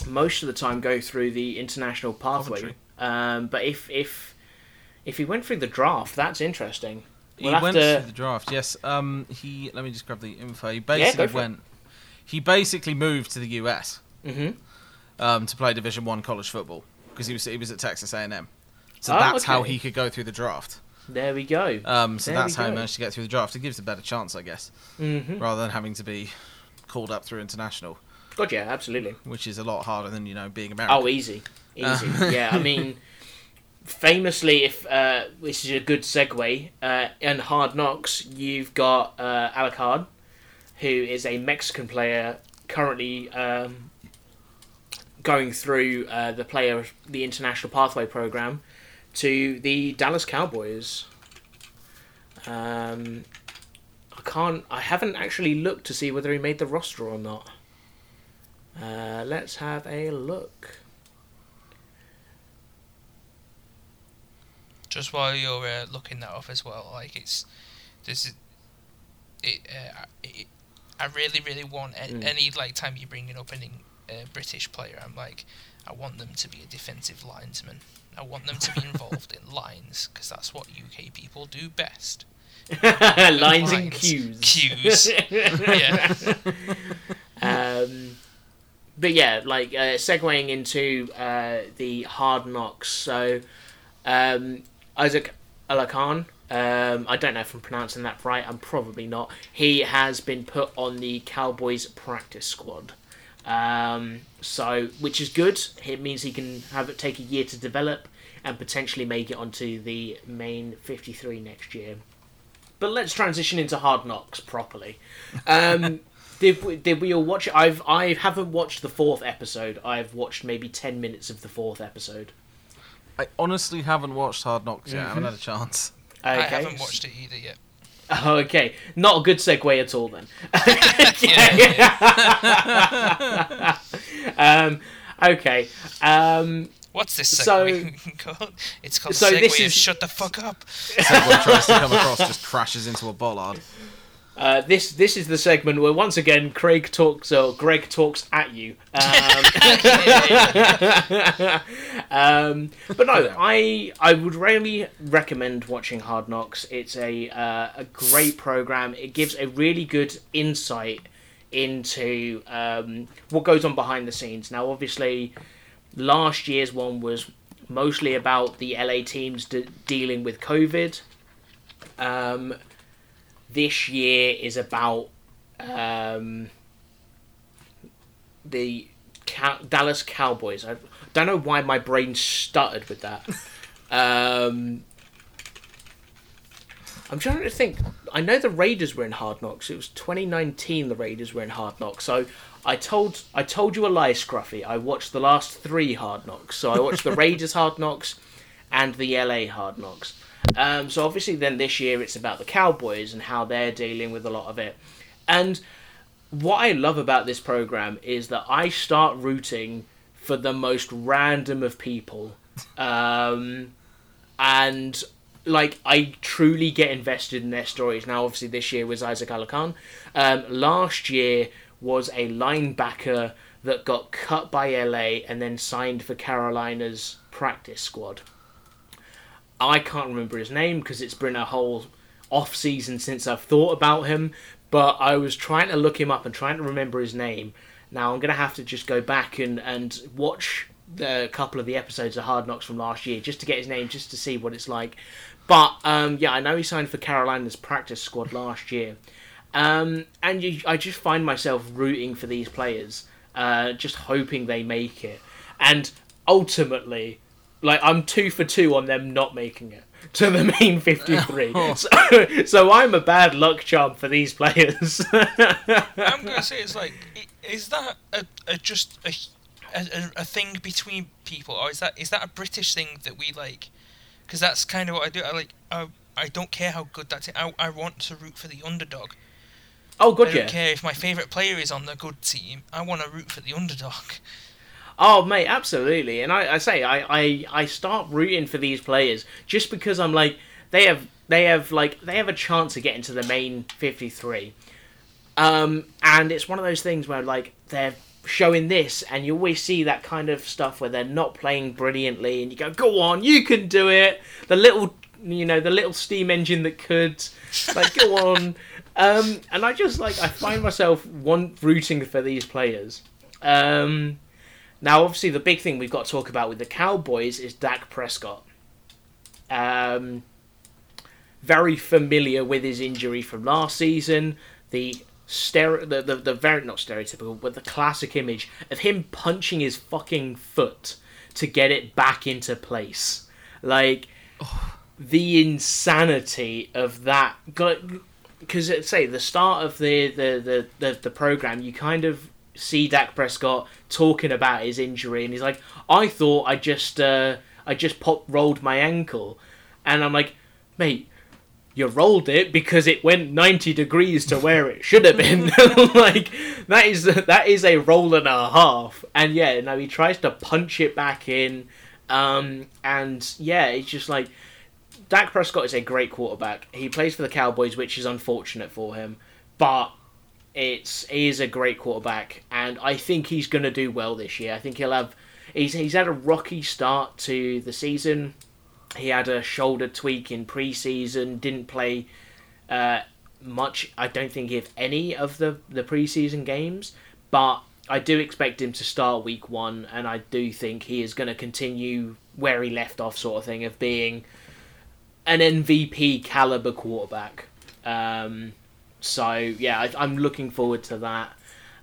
most of the time go through the international pathway. Um, but if if if he went through the draft, that's interesting. He went to- through the draft. Yes. Um. He. Let me just grab the info. He go basically it. went. He basically moved to the US hmm um, to play Division One college football because he was he was at Texas A and M. So Oh, that's how he could go through the draft. There we go. Um, so There that's how he managed to get through the draft. It gives a better chance, I guess, hmm rather than having to be called up through international, God, yeah, absolutely. which is a lot harder than you know being American. Oh, easy, easy. Uh. yeah, I mean, famously, if uh, this is a good segue, uh, in Hard Knocks, you've got uh, Alarcón, who is a Mexican player currently um, going through uh, the player the international pathway program to the Dallas Cowboys. Um, I can't. I haven't actually looked to see whether he made the roster or not. Uh, let's have a look. Just while you're uh, looking that up as well, like it's this is it. Uh, it I really, really want a- Mm. any like time you bring bringing up any uh, British player, I'm like, I want them to be a defensive linesman. I want them to be involved in lines because that's what UK people do best. Lines and Lines. cues. Cues. yeah. Um, but yeah, like uh, segueing into uh, the hard knocks. So um, Isaac Alarcón. Um, I don't know if I'm pronouncing that right. I'm probably not. He has been put on the Cowboys practice squad. Um, so, which is good. It means he can have it take a year to develop and potentially make it onto the main 53 next year. But let's transition into Hard Knocks properly. Um, did we, did we all watch it? I've I haven't watched the fourth episode. I've watched maybe ten minutes of the fourth episode. I honestly haven't watched Hard Knocks yet. I haven't Mhm. had a chance. Okay. I haven't watched it either yet. Oh, okay, not a good segue at all then. um, okay. Um, What's this So- called? It's called so Segway this is- Shut the Fuck Up. Segway tries to come across, just crashes into a bollard. Uh, this this is the segment where once again Craig talks or Greg talks at you. Um, um, but no, I I would really recommend watching Hard Knocks. It's a uh, a great program. It gives a really good insight into um, what goes on behind the scenes. Now, obviously, last year's one was mostly about the LA teams de- dealing with COVID. Um, this year is about um, the Cow- Dallas Cowboys. I don't know why my brain stuttered with that. Um, I'm trying to think. I know the Raiders were in Hard Knocks. It was 2019. The Raiders were in Hard Knocks. So I told I told you a lie, Scruffy. I watched the last three Hard Knocks. So I watched the Raiders Hard Knocks and the LA Hard Knocks. Um, so obviously, then this year it's about the Cowboys and how they're dealing with a lot of it. And what I love about this program is that I start rooting for the most random of people. Um, and like I truly get invested in their stories. Now, obviously, this year was Isaac Alarcón. Um, last year was a linebacker that got cut by LA and then signed for Carolina's practice squad. I can't remember his name because it's been a whole off season since I've thought about him. But I was trying to look him up and trying to remember his name. Now I'm gonna have to just go back and and watch a couple of the episodes of Hard Knocks from last year just to get his name, just to see what it's like. But um, yeah, I know he signed for Carolina's practice squad last year, um, and you, I just find myself rooting for these players, uh, just hoping they make it, and ultimately, like I'm two for two on them not making it to the main 53. so, so I'm a bad luck charm for these players. I'm gonna say it's like, is that a, a just a, a a thing between people, or is that is that a British thing that we like? Because that's kind of what I do. I like. I, I don't care how good that. I I want to root for the underdog. oh, good. I don't yeah. care if my favourite player is on the good team. I want to root for the underdog. Oh, mate, absolutely. And I, I say, I, I, I start rooting for these players just because I'm like, they have, they have like, they have a chance of getting to the main 53. Um, and it's one of those things where like they're showing this, and you always see that kind of stuff where they're not playing brilliantly, and you go, "Go on, you can do it." The little, you know, the little steam engine that could, like, go on. Um, and I just like I find myself one rooting for these players. Um, now, obviously, the big thing we've got to talk about with the Cowboys is Dak Prescott. Um, very familiar with his injury from last season. The stere- the, the, the very not stereotypical, but the classic image of him punching his fucking foot to get it back into place. Like the insanity of that. Because say the start of the the, the, the the program, you kind of see Dak Prescott talking about his injury, and he's like, "I thought I just uh, I just pop rolled my ankle," and I'm like, "Mate." You rolled it because it went ninety degrees to where it should have been. like that is that is a roll and a half. And yeah, no, he tries to punch it back in, um, and yeah, it's just like Dak Prescott is a great quarterback. He plays for the Cowboys, which is unfortunate for him, but it's he is a great quarterback, and I think he's going to do well this year. I think he'll have he's he's had a rocky start to the season. He had a shoulder tweak in preseason, didn't play uh, much. I don't think if any of the the preseason games, but I do expect him to start week one, and I do think he is going to continue where he left off, sort of thing, of being an MVP caliber quarterback. Um, so yeah, I, I'm looking forward to that.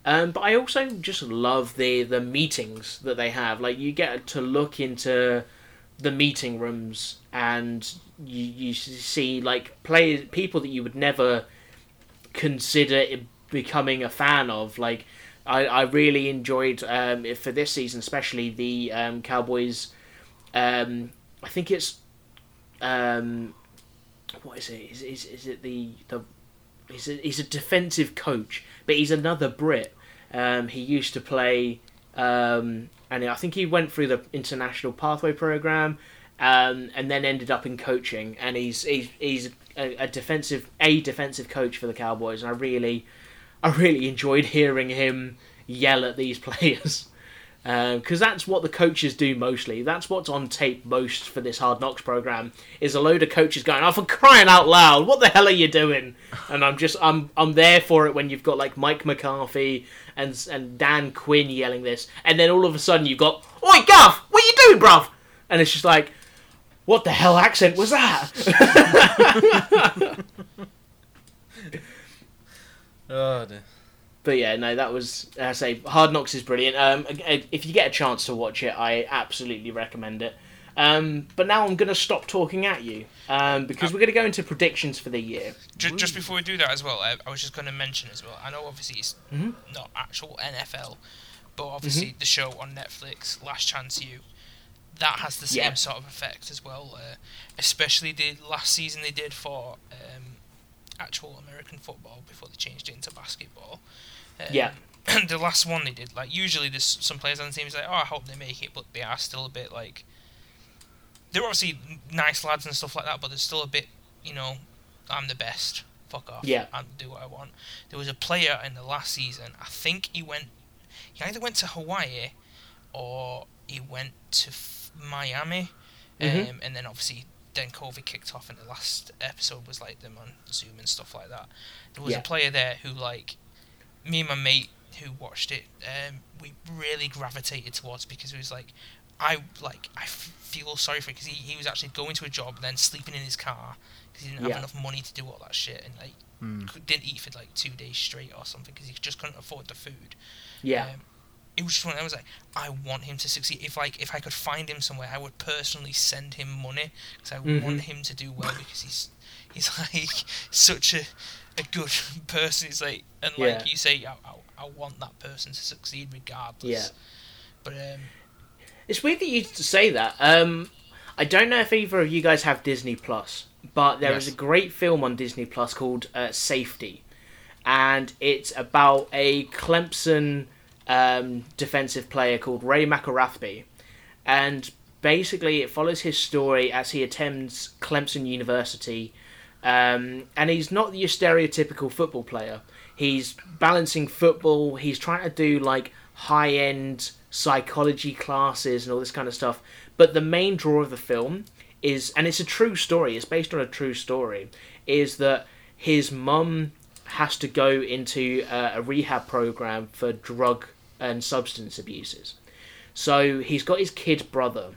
Um, but I also just love the the meetings that they have. Like you get to look into the meeting rooms and you you see like players people that you would never consider becoming a fan of. Like I, I really enjoyed um, for this season, especially the um, Cowboys. Um, I think it's um, what is it? Is is, is it the the? He's a, he's a defensive coach, but he's another Brit. Um, he used to play, um, and I think he went through the international pathway program, um, and then ended up in coaching. And he's he's he's a, a defensive a defensive coach for the Cowboys, and I really, I really enjoyed hearing him yell at these players because um, that's what the coaches do mostly. That's what's on tape most for this Hard Knocks program is a load of coaches going, "Oh, for crying out loud, what the hell are you doing?" And I'm just, I'm, I'm there for it when you've got like Mike McCarthy and and Dan Quinn yelling this, and then all of a sudden you've got, "Oi, Guff, what are you doing, bruv?" And it's just like, what the hell accent was that? oh dear. But yeah, no, that was I say Hard Knocks is brilliant. Um, if you get a chance to watch it, I absolutely recommend it. Um, but now I'm going to stop talking at you um, because we're going to go into predictions for the year. Just, just before we do that as well, I, I was just going to mention as well. I know obviously it's mm-hmm. not actual NFL, but obviously mm-hmm. the show on Netflix, Last Chance U, that has the same yeah. sort of effect as well. Uh, especially the last season they did for um, actual American football before they changed it into basketball. Um, yeah. the last one they did, like usually there's some players on the team is like, oh, I hope they make it, but they are still a bit like they're obviously nice lads and stuff like that, but they're still a bit, you know, I'm the best. Fuck off. Yeah. And do what I want. There was a player in the last season. I think he went. He either went to Hawaii, or he went to f- Miami, mm-hmm. um, and then obviously then COVID kicked off, and the last episode was like them on Zoom and stuff like that. There was yeah. a player there who like me and my mate who watched it, um, we really gravitated towards because it was like, I like I feel sorry for him because he, he was actually going to a job and then sleeping in his car because he didn't have enough money to do all that shit and like mm. didn't eat for like two days straight or something because he just couldn't afford the food. Yeah. Um, it was just one I was like, I want him to succeed. If like if I could find him somewhere, I would personally send him money because I mm-hmm. want him to do well because he's he's like such a a good person. It's like and like yeah. you say, I, I, I, want that person to succeed regardless. Yeah. But um, it's weird that you say that. Um, I don't know if either of you guys have Disney Plus, but there yes. is a great film on Disney Plus called uh, Safety, and it's about a Clemson um, defensive player called Ray McElrathbey, and basically it follows his story as he attends Clemson University, um, and he's not your stereotypical football player. He's balancing football. He's trying to do like high end psychology classes and all this kind of stuff. But the main draw of the film is, and it's a true story. It's based on a true story. Is that his mum has to go into a, a rehab program for drug and substance abuses. So he's got his kid brother,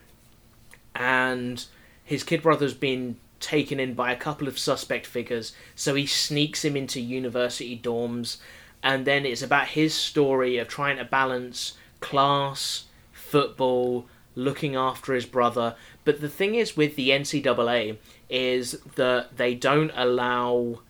and his kid brother's been taken in by a couple of suspect figures. So he sneaks him into university dorms, and then it's about his story of trying to balance class, football, looking after his brother. But the thing is with the NCAA is that they don't allow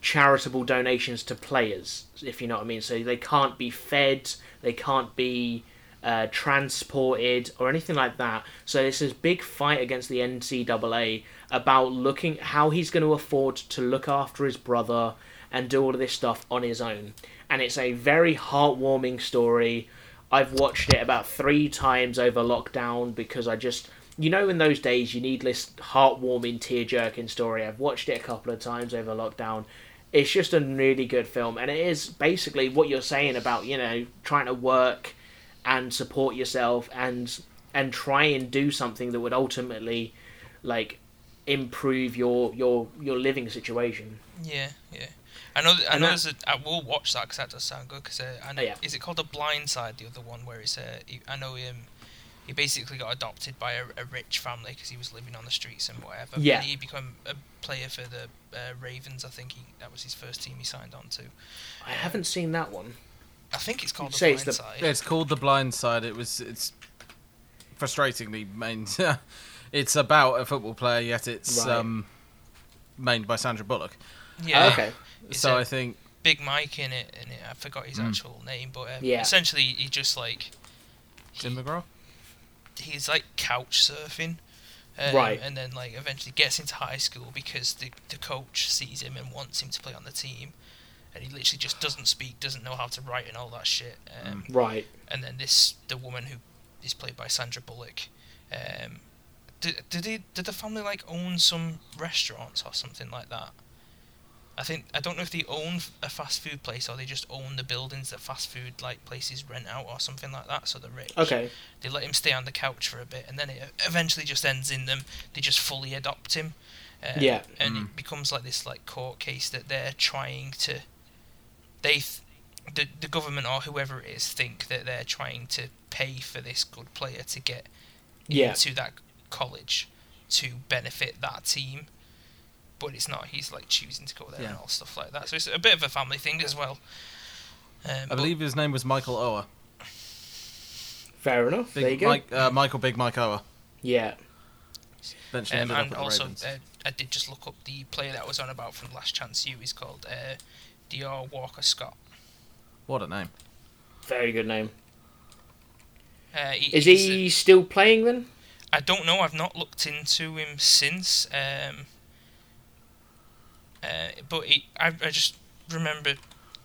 charitable donations to players, if you know what I mean. So they can't be fed, they can't be uh, transported or anything like that. So there's this big fight against the NCAA about looking how he's going to afford to look after his brother and do all of this stuff on his own. And it's a very heartwarming story. I've watched it about three times over lockdown because I just you know in those days you need this heartwarming tear jerking story i've watched it a couple of times over lockdown it's just a really good film, and it is basically what you're saying about you know trying to work and support yourself and and try and do something that would ultimately like improve your your your living situation. Yeah, yeah. I know. I know. There's a, I will watch that because that does sound good. Because uh, I know. Oh, yeah. Is it called The Blind Side? The other one where it's uh, I know him. He basically got adopted by a, a rich family because he was living on the streets and whatever. Yeah. he became a player for the uh, Ravens. I think he that was his first team he signed on to. I haven't seen that one. I think it's called the Blind the, Side. Yeah, it's called the Blind Side. It was it's frustratingly main. it's about a football player, yet it's right. um, mained by Sandra Bullock. Yeah. Oh, okay. so I think Big Mike in it, in it. I forgot his mm. actual name, but um, yeah. essentially he just like Tim McGraw he's like couch surfing Um, Right. And then like eventually gets into high school because the the coach sees him and wants him to play on the team, and he literally just doesn't speak, doesn't know how to write and all that shit. Um, Right. And then this the woman who is played by Sandra Bullock. Um, did did they did the family like own some restaurants or something like that? I think I don't know if they own a fast food place or they just own the buildings that fast food like places rent out or something like that. So they're rich. Okay. They let him stay on the couch for a bit, and then it eventually just ends in them. They just fully adopt him. Um, Yeah. And it becomes like this like court case that they're trying to. They, th- the the government or whoever it is, think that they're trying to pay for this good player to get Yeah. into that college to benefit that team. But it's not. He's like choosing to go there and all stuff like that. So it's a bit of a family thing as well. Um, I but- believe his name was Michael Oher. Fair enough. Big there you go. Mike, uh, Michael Big Mike Oher. Yeah. Eventually Um, ended up and the also, Ravens. uh, I did just look up the player that I was on about from Last Chance U. He's called uh, Dior Walker Scott. What a name. Very good name. Uh, he, Is he's a- he still playing then? I don't know. I've not looked into him since. Um, uh, but he, I, I just remember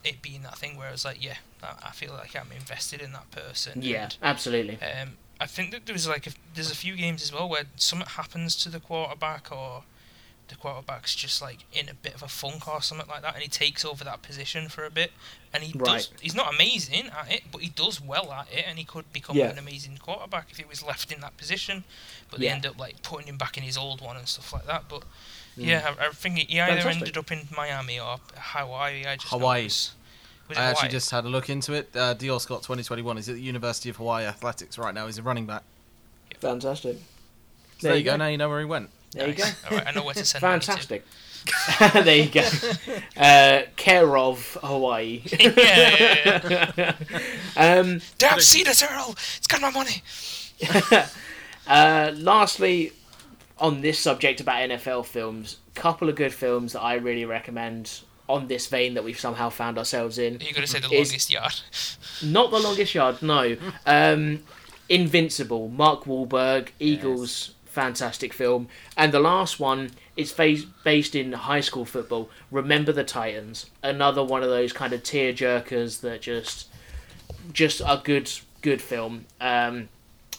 it being that thing where I was like, yeah, I, I feel like I'm invested in that person. Yeah, absolutely. Um, I think that there's like a, there's a few games as well where something happens to the quarterback or the quarterback's just like in a bit of a funk or something like that, and he takes over that position for a bit, and he does. He's not amazing at it, but he does well at it, and he could become Yeah. an amazing quarterback if he was left in that position. But they Yeah. end up like putting him back in his old one and stuff like that. But Mm. yeah, I, I think he either Fantastic. ended up in Miami or Hawaii. I just know Hawaii. it was, was it I actually Hawaii? just had a look into it. Uh, Dior Scott 2021 is at the University of Hawaii Athletics right now. He's a running back. Fantastic. So there, you go. Now you know where he went. There you go. Nice. All right, I know where to send money to. Fantastic. there you go. Uh, care of Hawaii. yeah, yeah, yeah. um, Damn Cedar Turtle! It's got my money. uh, lastly, on this subject about NFL films, couple of good films that I really recommend on this vein that we've somehow found ourselves in. You're gonna say the longest yard. Not the longest yard, no. Um, Invincible, Mark Wahlberg, Eagles, fantastic film. And the last one is phase, based in high school football. Remember the Titans, another one of those kind of tear jerkers that just, just a good, good film. Um,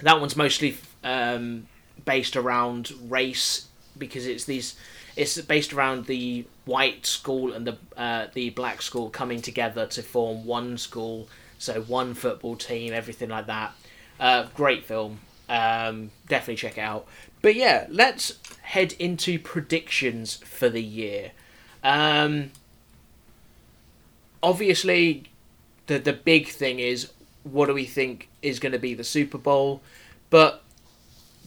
that one's mostly um, based around race because it's these. It's based around the white school and the uh, the black school coming together to form one school, so one football team, everything like that. Uh, great film. Um, definitely check it out. But yeah, let's head into predictions for the year. Um, obviously, the the big thing is what do we think is going to be the Super Bowl, but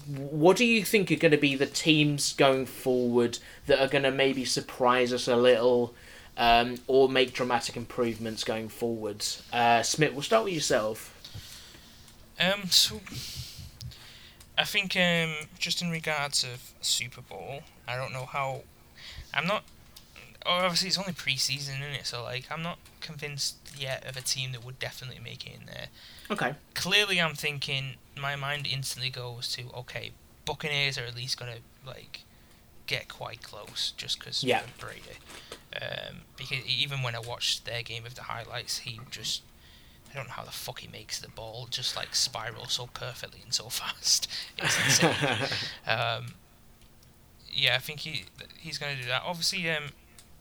what do you think are going to be the teams going forward that are going to maybe surprise us a little um, or make dramatic improvements going forwards? Uh, Smith, we'll start with yourself. Um, so I think um, just in regards of Super Bowl, I don't know how. I'm not. oh, Obviously, it's only preseason, isn't it? So like, I'm not convinced yet of a team that would definitely make it in there. Okay. Clearly, I'm thinking. My mind instantly goes to okay, Buccaneers are at least gonna like get quite close just because Yeah. of Brady. Um, because even when I watched their game of the highlights, he just I don't know how the fuck he makes the ball just like spiral so perfectly and so fast. It's insane. um, yeah, I think he he's going to do that. Obviously, um,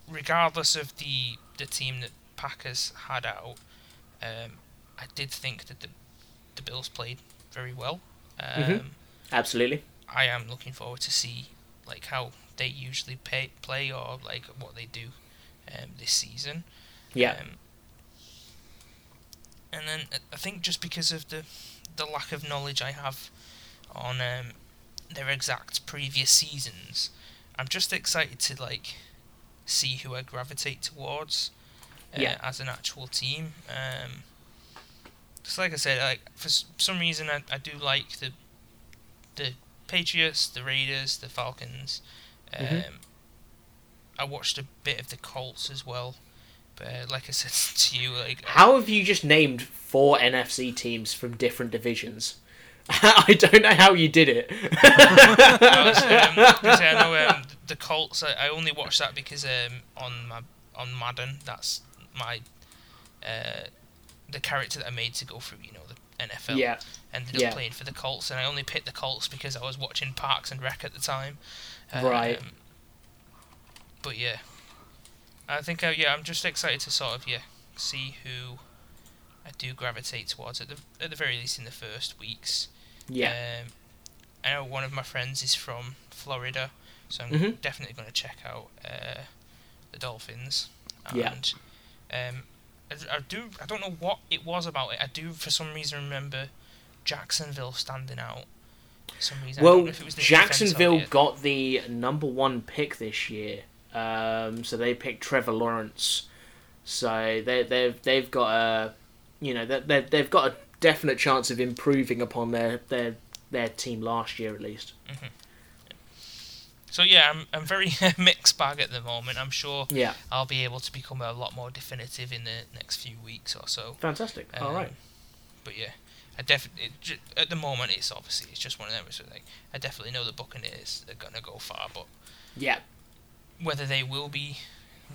regardless of the the team that Packers had out, um, I did think that the the Bills played very well. Um, Mhm. Absolutely. I am looking forward to see like how they usually pay, play or like what they do um, this season. Yeah. Um, and then I think just because of the the lack of knowledge I have on um, their exact previous seasons, I'm just excited to like see who I gravitate towards uh, Yeah. as an actual team. Um, just like I said, like for s- some reason I, I do like the the Patriots, the Raiders, the Falcons. Um, Mhm. I watched a bit of the Colts as well, uh, like I said to you, like How have you just named four NFC teams from different divisions? I don't know how you did it. Um, I know um, the Colts. I, I only watched that because um, on my on Madden, that's my uh, the character that I made to go through. You know the NFL. yeah, Ended up yeah. playing for the Colts, and I only picked the Colts because I was watching Parks and Rec at the time. Right. Um, but yeah, I think uh, yeah, I'm just excited to sort of yeah see who I do gravitate towards at the at the very least in the first weeks. yeah, Um, I know one of my friends is from Florida, so I'm Mhm. definitely going to check out uh, the Dolphins. Yeah. And um, I, I do. I don't know what it was about it. I do, for some reason, remember Jacksonville standing out. For some reason, I don't well, know if it was the Jacksonville got the number one pick this year, um, so they picked Trevor Lawrence. So they they've they've got a, you know, they they they've got a definite chance of improving upon their their their team last year at least. So yeah, I'm I'm very mixed bag at the moment. I'm sure Yeah, I'll be able to become a lot more definitive in the next few weeks or so. fantastic. All Um, right. But yeah, I definitely at the moment it's obviously it's just one of them. So like I definitely know the Buccaneers are gonna go far, but Yeah, whether they will be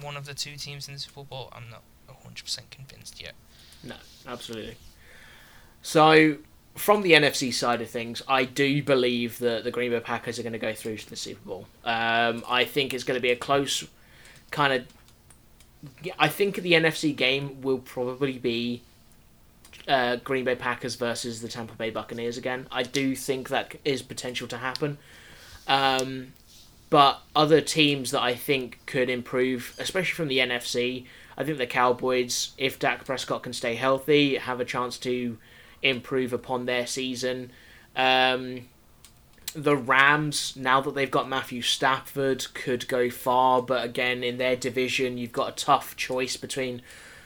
one of the two teams in the Super Bowl, I'm not 100% convinced yet. No, absolutely. So, from the NFC side of things, I do believe that the Green Bay Packers are going to go through to the Super Bowl. Um, I think it's going to be a close kind of. I think the NFC game will probably be uh, Green Bay Packers versus the Tampa Bay Buccaneers again. I do think that is potential to happen. Um, but other teams that I think could improve, especially from the NFC, I think the Cowboys, if Dak Prescott can stay healthy, have a chance to improve upon their season. Um, the Rams, now that they've got Matthew Stafford, could go far, but again, in their division, you've got a tough choice between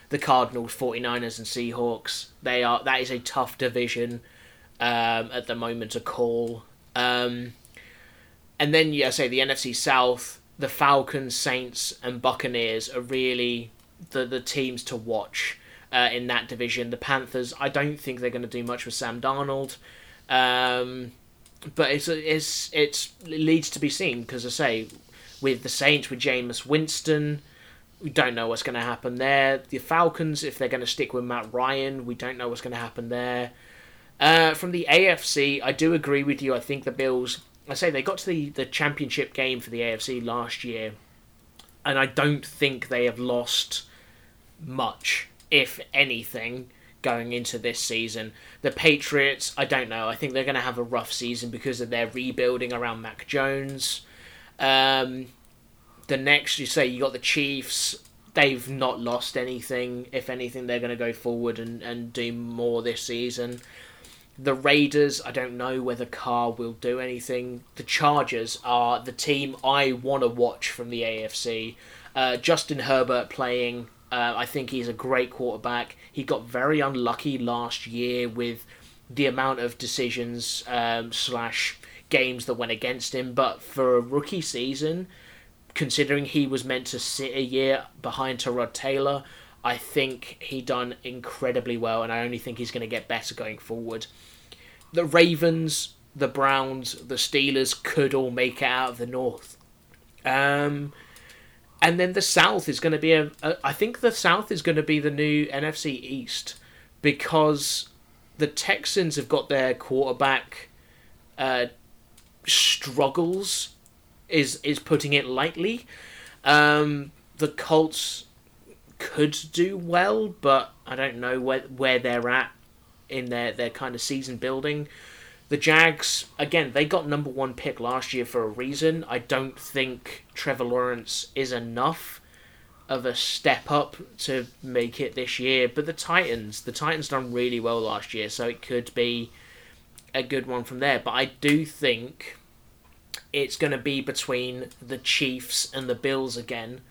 the Cardinals, 49ers, and Seahawks. They are that is a tough division um, at the moment to call. Um, and then, yeah, I say the NFC South, the Falcons, Saints, and Buccaneers are really the the teams to watch uh, in that division. The Panthers, I don't think they're going to do much with Sam Darnold, um, but it's it's it's it leads to be seen because I say with the Saints with Jameis Winston. We don't know what's going to happen there. The Falcons, if they're going to stick with Matt Ryan, we don't know what's going to happen there. Uh, from the AFC, I do agree with you. I think the Bills, I say they got to the, the championship game for the AFC last year, and I don't think they have lost much, if anything, going into this season. The Patriots, I don't know. I think they're going to have a rough season because of their rebuilding around Mac Jones. Um, the next, you say you got the Chiefs. They've not lost anything. If anything, they're going to go forward and, and do more this season. The Raiders, I don't know whether Carr will do anything. The Chargers are the team I want to watch from the AFC. Uh, Justin Herbert playing, uh, I think he's a great quarterback. He got very unlucky last year with the amount of decisions um, slash games that went against him. But for a rookie season, considering he was meant to sit a year behind Tyrod Taylor, I think he done incredibly well, and I only think he's going to get better going forward. The Ravens, the Browns, the Steelers could all make it out of the North. Um, and then the South is going to be a, a. I think the South is going to be the new NFC East because the Texans have got their quarterback uh, struggles is is putting it lightly. Um, the Colts could do well, but I don't know where where they're at in their their kind of season building. The Jags, again, they got number one pick last year for a reason. I don't think Trevor Lawrence is enough of a step up to make it this year. But the Titans, the Titans done really well last year, so it could be a good one from there. But I do think it's going to be between the Chiefs and the Bills again.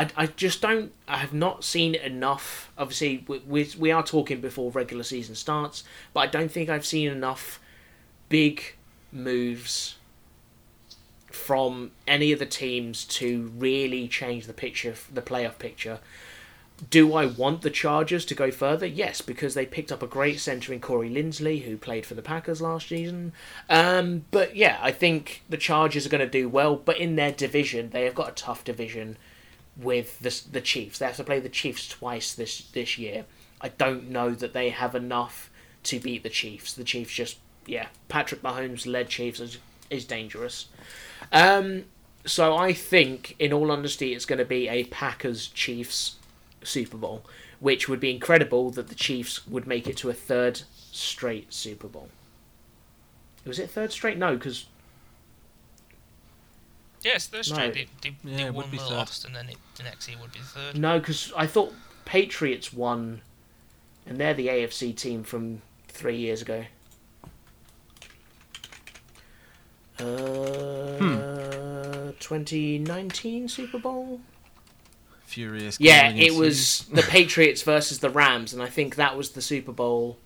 I, I just don't. I have not seen enough. Obviously, we, we, we are talking before regular season starts, but I don't think I've seen enough big moves from any of the teams to really change the picture, the playoff picture. do I want the Chargers to go further? Yes, because they picked up a great centre in Corey Linsley, who played for the Packers last season. Um, but yeah, I think the Chargers are going to do well. But in their division, they have got a tough division with the the Chiefs. They have to play the Chiefs twice this this year. I don't know that they have enough to beat the Chiefs. The Chiefs just yeah, Patrick Mahomes led Chiefs is, is dangerous. Um, so I think, in all honesty, it's going to be a Packers Chiefs Super Bowl, which would be incredible that the Chiefs would make it to a third straight Super Bowl. Was it third straight? No, because Yes, they're straight. No. They, they, Yeah, they it would won be the third. lost, and then it, the next year would be third. no, because I thought Patriots won, and they're the AFC team from three years ago. Uh, 2019 Super Bowl. Furious. Yeah, it was the Patriots versus the Rams, and I think that was the Super Bowl.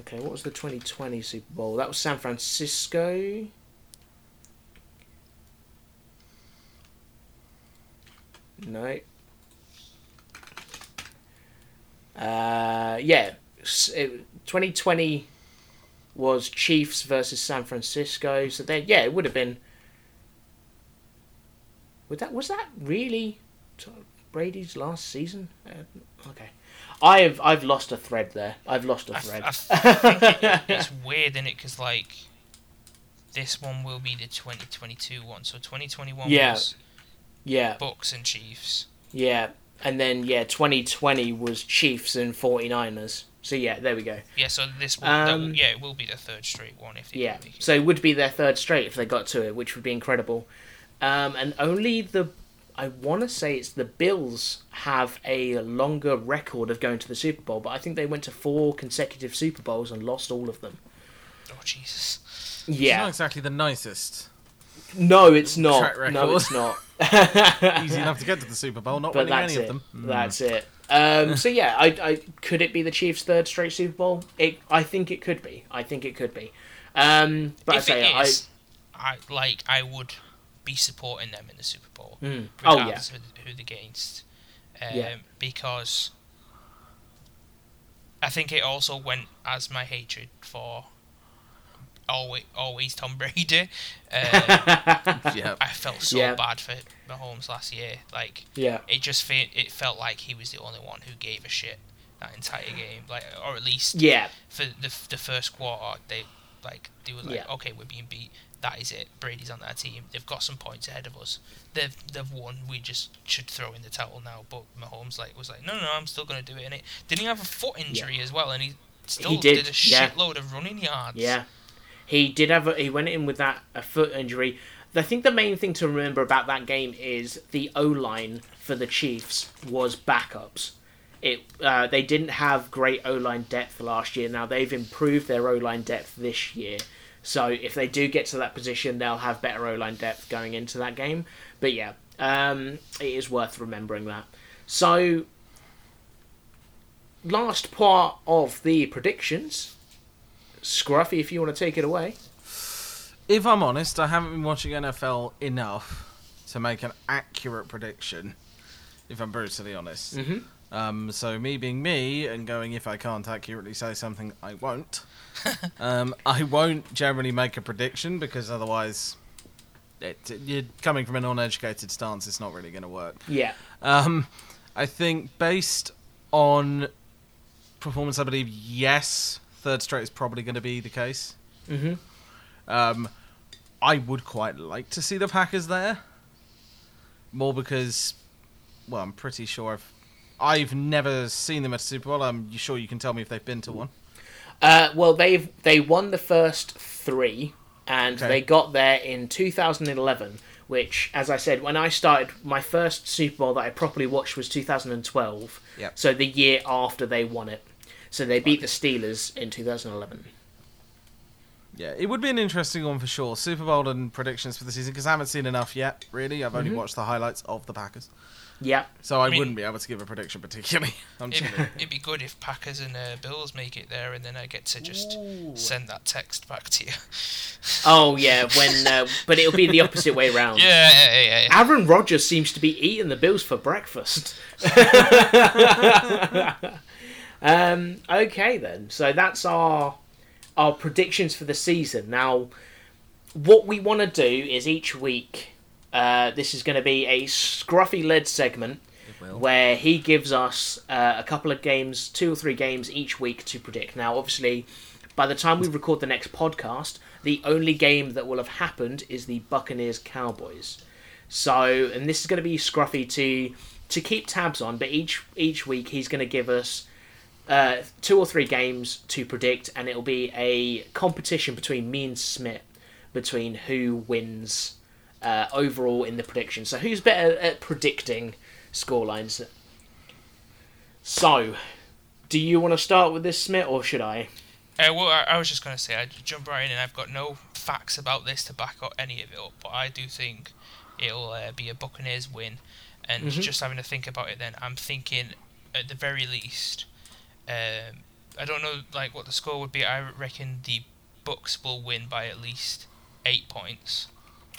Okay, what was the 2020 Super Bowl? That was San Francisco. No. Uh, yeah, it- 2020 was Chiefs versus San Francisco. So then, yeah, it would have been. Would that was that really Brady's last season? Uh, okay, I have I've lost a thread there. I've lost a thread. I think it, it's weird, in it? Because like this one will be the 2022 one. So 2021 Yeah. was yeah, Bucks and Chiefs. yeah, and then yeah, 2020 was Chiefs and 49ers. So yeah, there we go. Yeah, so this will, that will, Um, yeah, it will be the third straight one if they Yeah, make so it would be their third straight if they got to it, which would be incredible. Um, and only the, I want to say it's the Bills have a longer record of going to the Super Bowl, but I think they went to four consecutive Super Bowls and lost all of them. Oh Jesus! It's not Yeah, exactly the nicest. no, it's not. Track No, it's not. Easy enough to get to the Super Bowl, not but winning any it. of them. Mm. That's it. Um, so yeah, I, I could it be the Chiefs' third straight Super Bowl? It, I think it could be. I think it could be. Um, but if I say it I. I, like I would be supporting them in the Super Bowl, Mm. Oh, yeah. regardless of who they're against, um, Yeah. because I think it also went as my hatred for always always Tom Brady. Uh, Yeah. I felt so Yeah. bad for Mahomes last year. Like yeah. it just fe- it felt like he was the only one who gave a shit that entire game. Like or at least Yeah. for the the first quarter, they like they were like, Yeah. okay, we're being beat. That is it. Brady's on that team. They've got some points ahead of us. They've they've won. We just should throw in the towel now. But Mahomes like was like, no, no, no I'm still gonna do it. And it didn't he have a foot injury as well? And he still He did, a yeah. shitload of running yards. Yeah, he did have. A, he went in with that a foot injury. I think the main thing to remember about that game is the O line for the Chiefs was backups. It uh, they didn't have great O line depth last year. Now they've improved their O line depth this year. So if they do get to that position, they'll have better O line depth going into that game. But yeah, um, it is worth remembering that. So last part of the predictions. Scruffy, if you want to take it away. If I'm honest, I haven't been watching NFL enough to make an accurate prediction. If I'm brutally honest. Mhm. Um, so me being me and going, if I can't accurately say something, I won't. um, I won't generally make a prediction because otherwise, it, you're coming from an uneducated stance. It's not really going to work. Yeah. Um, I think based on performance, I believe yes, third straight is probably going to be the case. Mm-hmm. Um, I would quite like to see the Packers there. More because, well, I'm pretty sure I've I've never seen them at a Super Bowl. I'm sure you can tell me if they've been to one. Uh, well, they've they won the first three, and Okay. they got there in 2011. Which, as I said, when I started, my first Super Bowl that I properly watched was 2012. Yep. So the year after they won it. So they beat the Steelers in 2011. Yeah, it would be an interesting one for sure. Super Bowl and predictions for the season because I haven't seen enough yet. Really, I've only Mm-hmm. watched the highlights of the Packers, Yeah. so I, mean- wouldn't be able to give a prediction particularly. I'm It'd, it'd be good if Packers and uh, Bills make it there, and then I get to just Ooh. send that text back to you. Oh yeah, when uh, but it'll be the opposite way around. Yeah, yeah, yeah. yeah. Aaron Rodgers seems to be eating the Bills for breakfast. um, okay then, so that's our our predictions for the season. Now, what we want to do is each week. Uh, this is going to be a scruffy led segment where he gives us uh, a couple of games, two or three games each week to predict. Now, obviously, by the time we record the next podcast, the only game that will have happened is the Buccaneers Cowboys. So, and this is going to be scruffy to to keep tabs on. But each each week he's going to give us uh, two or three games to predict, and it'll be a competition between me and Smith between who wins uh, overall in the prediction. So, who's better at predicting scorelines? So, do you want to start with this, Smith, or should I? Uh, well, I, I was just going to say, I jump right in, and I've got no facts about this to back up any of it up, but I do think it'll uh, be a Buccaneers win. And Mhm. just having to think about it, then I'm thinking at the very least, um, I don't know like what the score would be. I reckon the Bucks will win by at least eight points.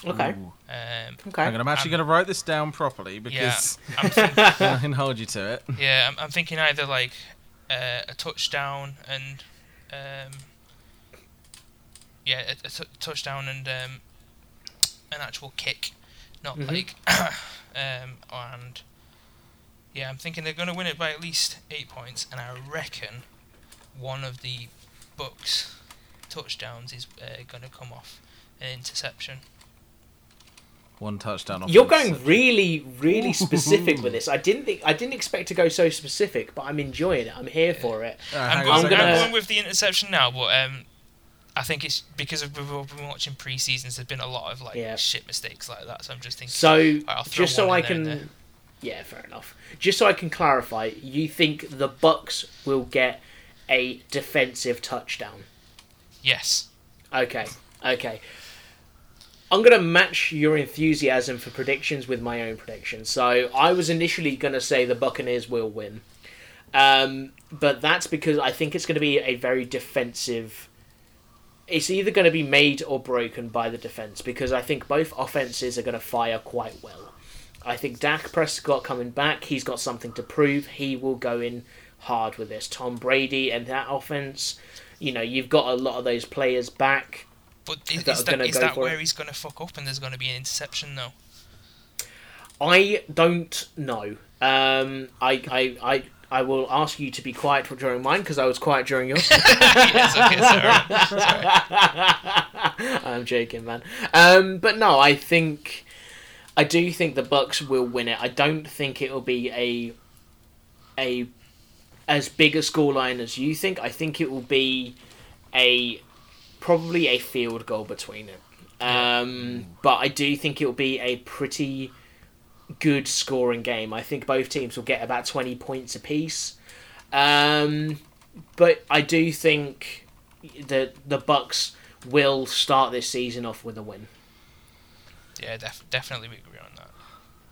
Okay. Um, Okay. I'm, I'm actually going to write this down properly because I'm think- I can hold you to it. Yeah, I'm, I'm thinking either like uh, a touchdown and um, yeah, a, a t- touchdown and um, an actual kick, not Mhm. like um, and yeah, I'm thinking they're going to win it by at least eight points, and I reckon one of the Bucks touchdowns is uh, going to come off an interception. One touchdown. Off You're going really, really specific with this. I didn't think I didn't expect to go so specific, but I'm enjoying it. I'm here for it. Uh, I'm, hang on going, I'm gonna- I'm going with the interception now, but um, I think it's because of, we've all been watching pre-seasons. There's been a lot of like Yeah. shit mistakes like that, so I'm just thinking. So I'll just so I in there can, yeah, fair enough. Just so I can clarify, you think the Bucks will get a defensive touchdown? yes, Okay, okay. I'm gonna match your enthusiasm for predictions with my own prediction. So I was initially gonna say the Buccaneers will win, um, but that's because I think it's gonna be a very defensive. It's either going to be made or broken by the defense because I think both offenses are going to fire quite well. I think Dak Prescott coming back, he's got something to prove. He will go in hard with this. Tom Brady and that offense, you know, you've got a lot of those players back. but is, That is that, is that where it. he's going to fuck up and there's going to be an interception though? I don't know. Um, I, I, I, I will ask you to be quiet during mine because I was quiet during yours. yes, okay, sorry. I'm joking, man. Um, but no, I think I do think the Bucks will win it. I don't think it will be a a as big a scoreline as you think. I think it will be a probably a field goal between it. Um, but I do think it will be a pretty good scoring game. I think both teams will get about 20 points apiece. Um, but I do think that the Bucks will start this season off with a win. Yeah, def- definitely we agree on that.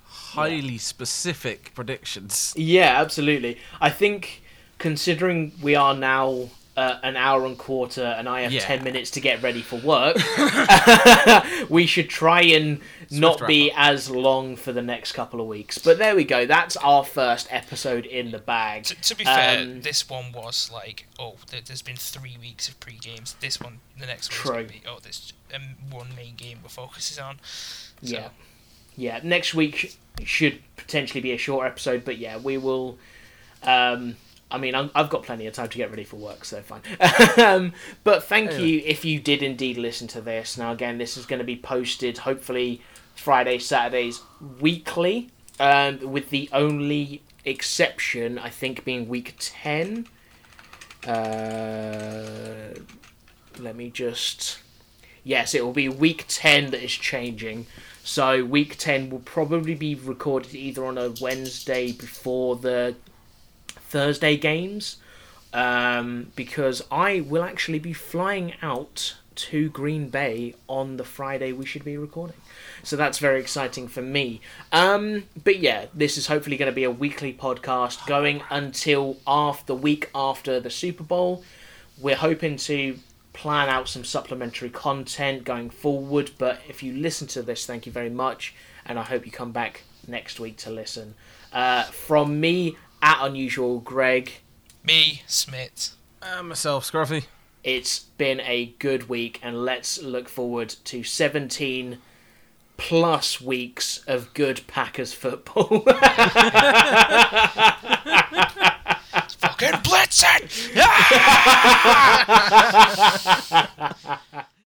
Highly specific predictions. Yeah, absolutely. I think considering we are now uh, an hour and quarter and I have Yeah. 10 minutes to get ready for work, we should try and not wrap be as long for the next couple of weeks. But there we go. That's our first episode in the bag. To, to be fair, Um, this one was like, oh, there, there's been three weeks of pre-games. This one, the next one's True. going to be, oh, there's um, one main game we're focusing on. So, Yeah. Yeah, next week should potentially be a short episode, but yeah, we will. Um, I mean, I'm, I've got plenty of time to get ready for work, so fine. um, but thank Anyway. you if you did indeed listen to this. Now, again, this is going to be posted hopefully Friday, Saturdays weekly, um, with the only exception, I think, being week 10. Uh, let me just. Yes, it will be week 10 that is changing. So week 10 will probably be recorded either on a Wednesday before the Thursday games. Um, because I will actually be flying out to Green Bay on the Friday we should be recording. So that's very exciting for me. Um, but yeah, this is hopefully going to be a weekly podcast going until after the week after the Super Bowl. We're hoping to plan out some supplementary content going forward. But if you listen to this, thank you very much, and I hope you come back next week to listen. Uh, from me at Unusual Greg, Me, Smith. And myself, Scruffy. it's been a good week, and let's look forward to 17 plus weeks of good Packers football. Fucking blitz it! Ah!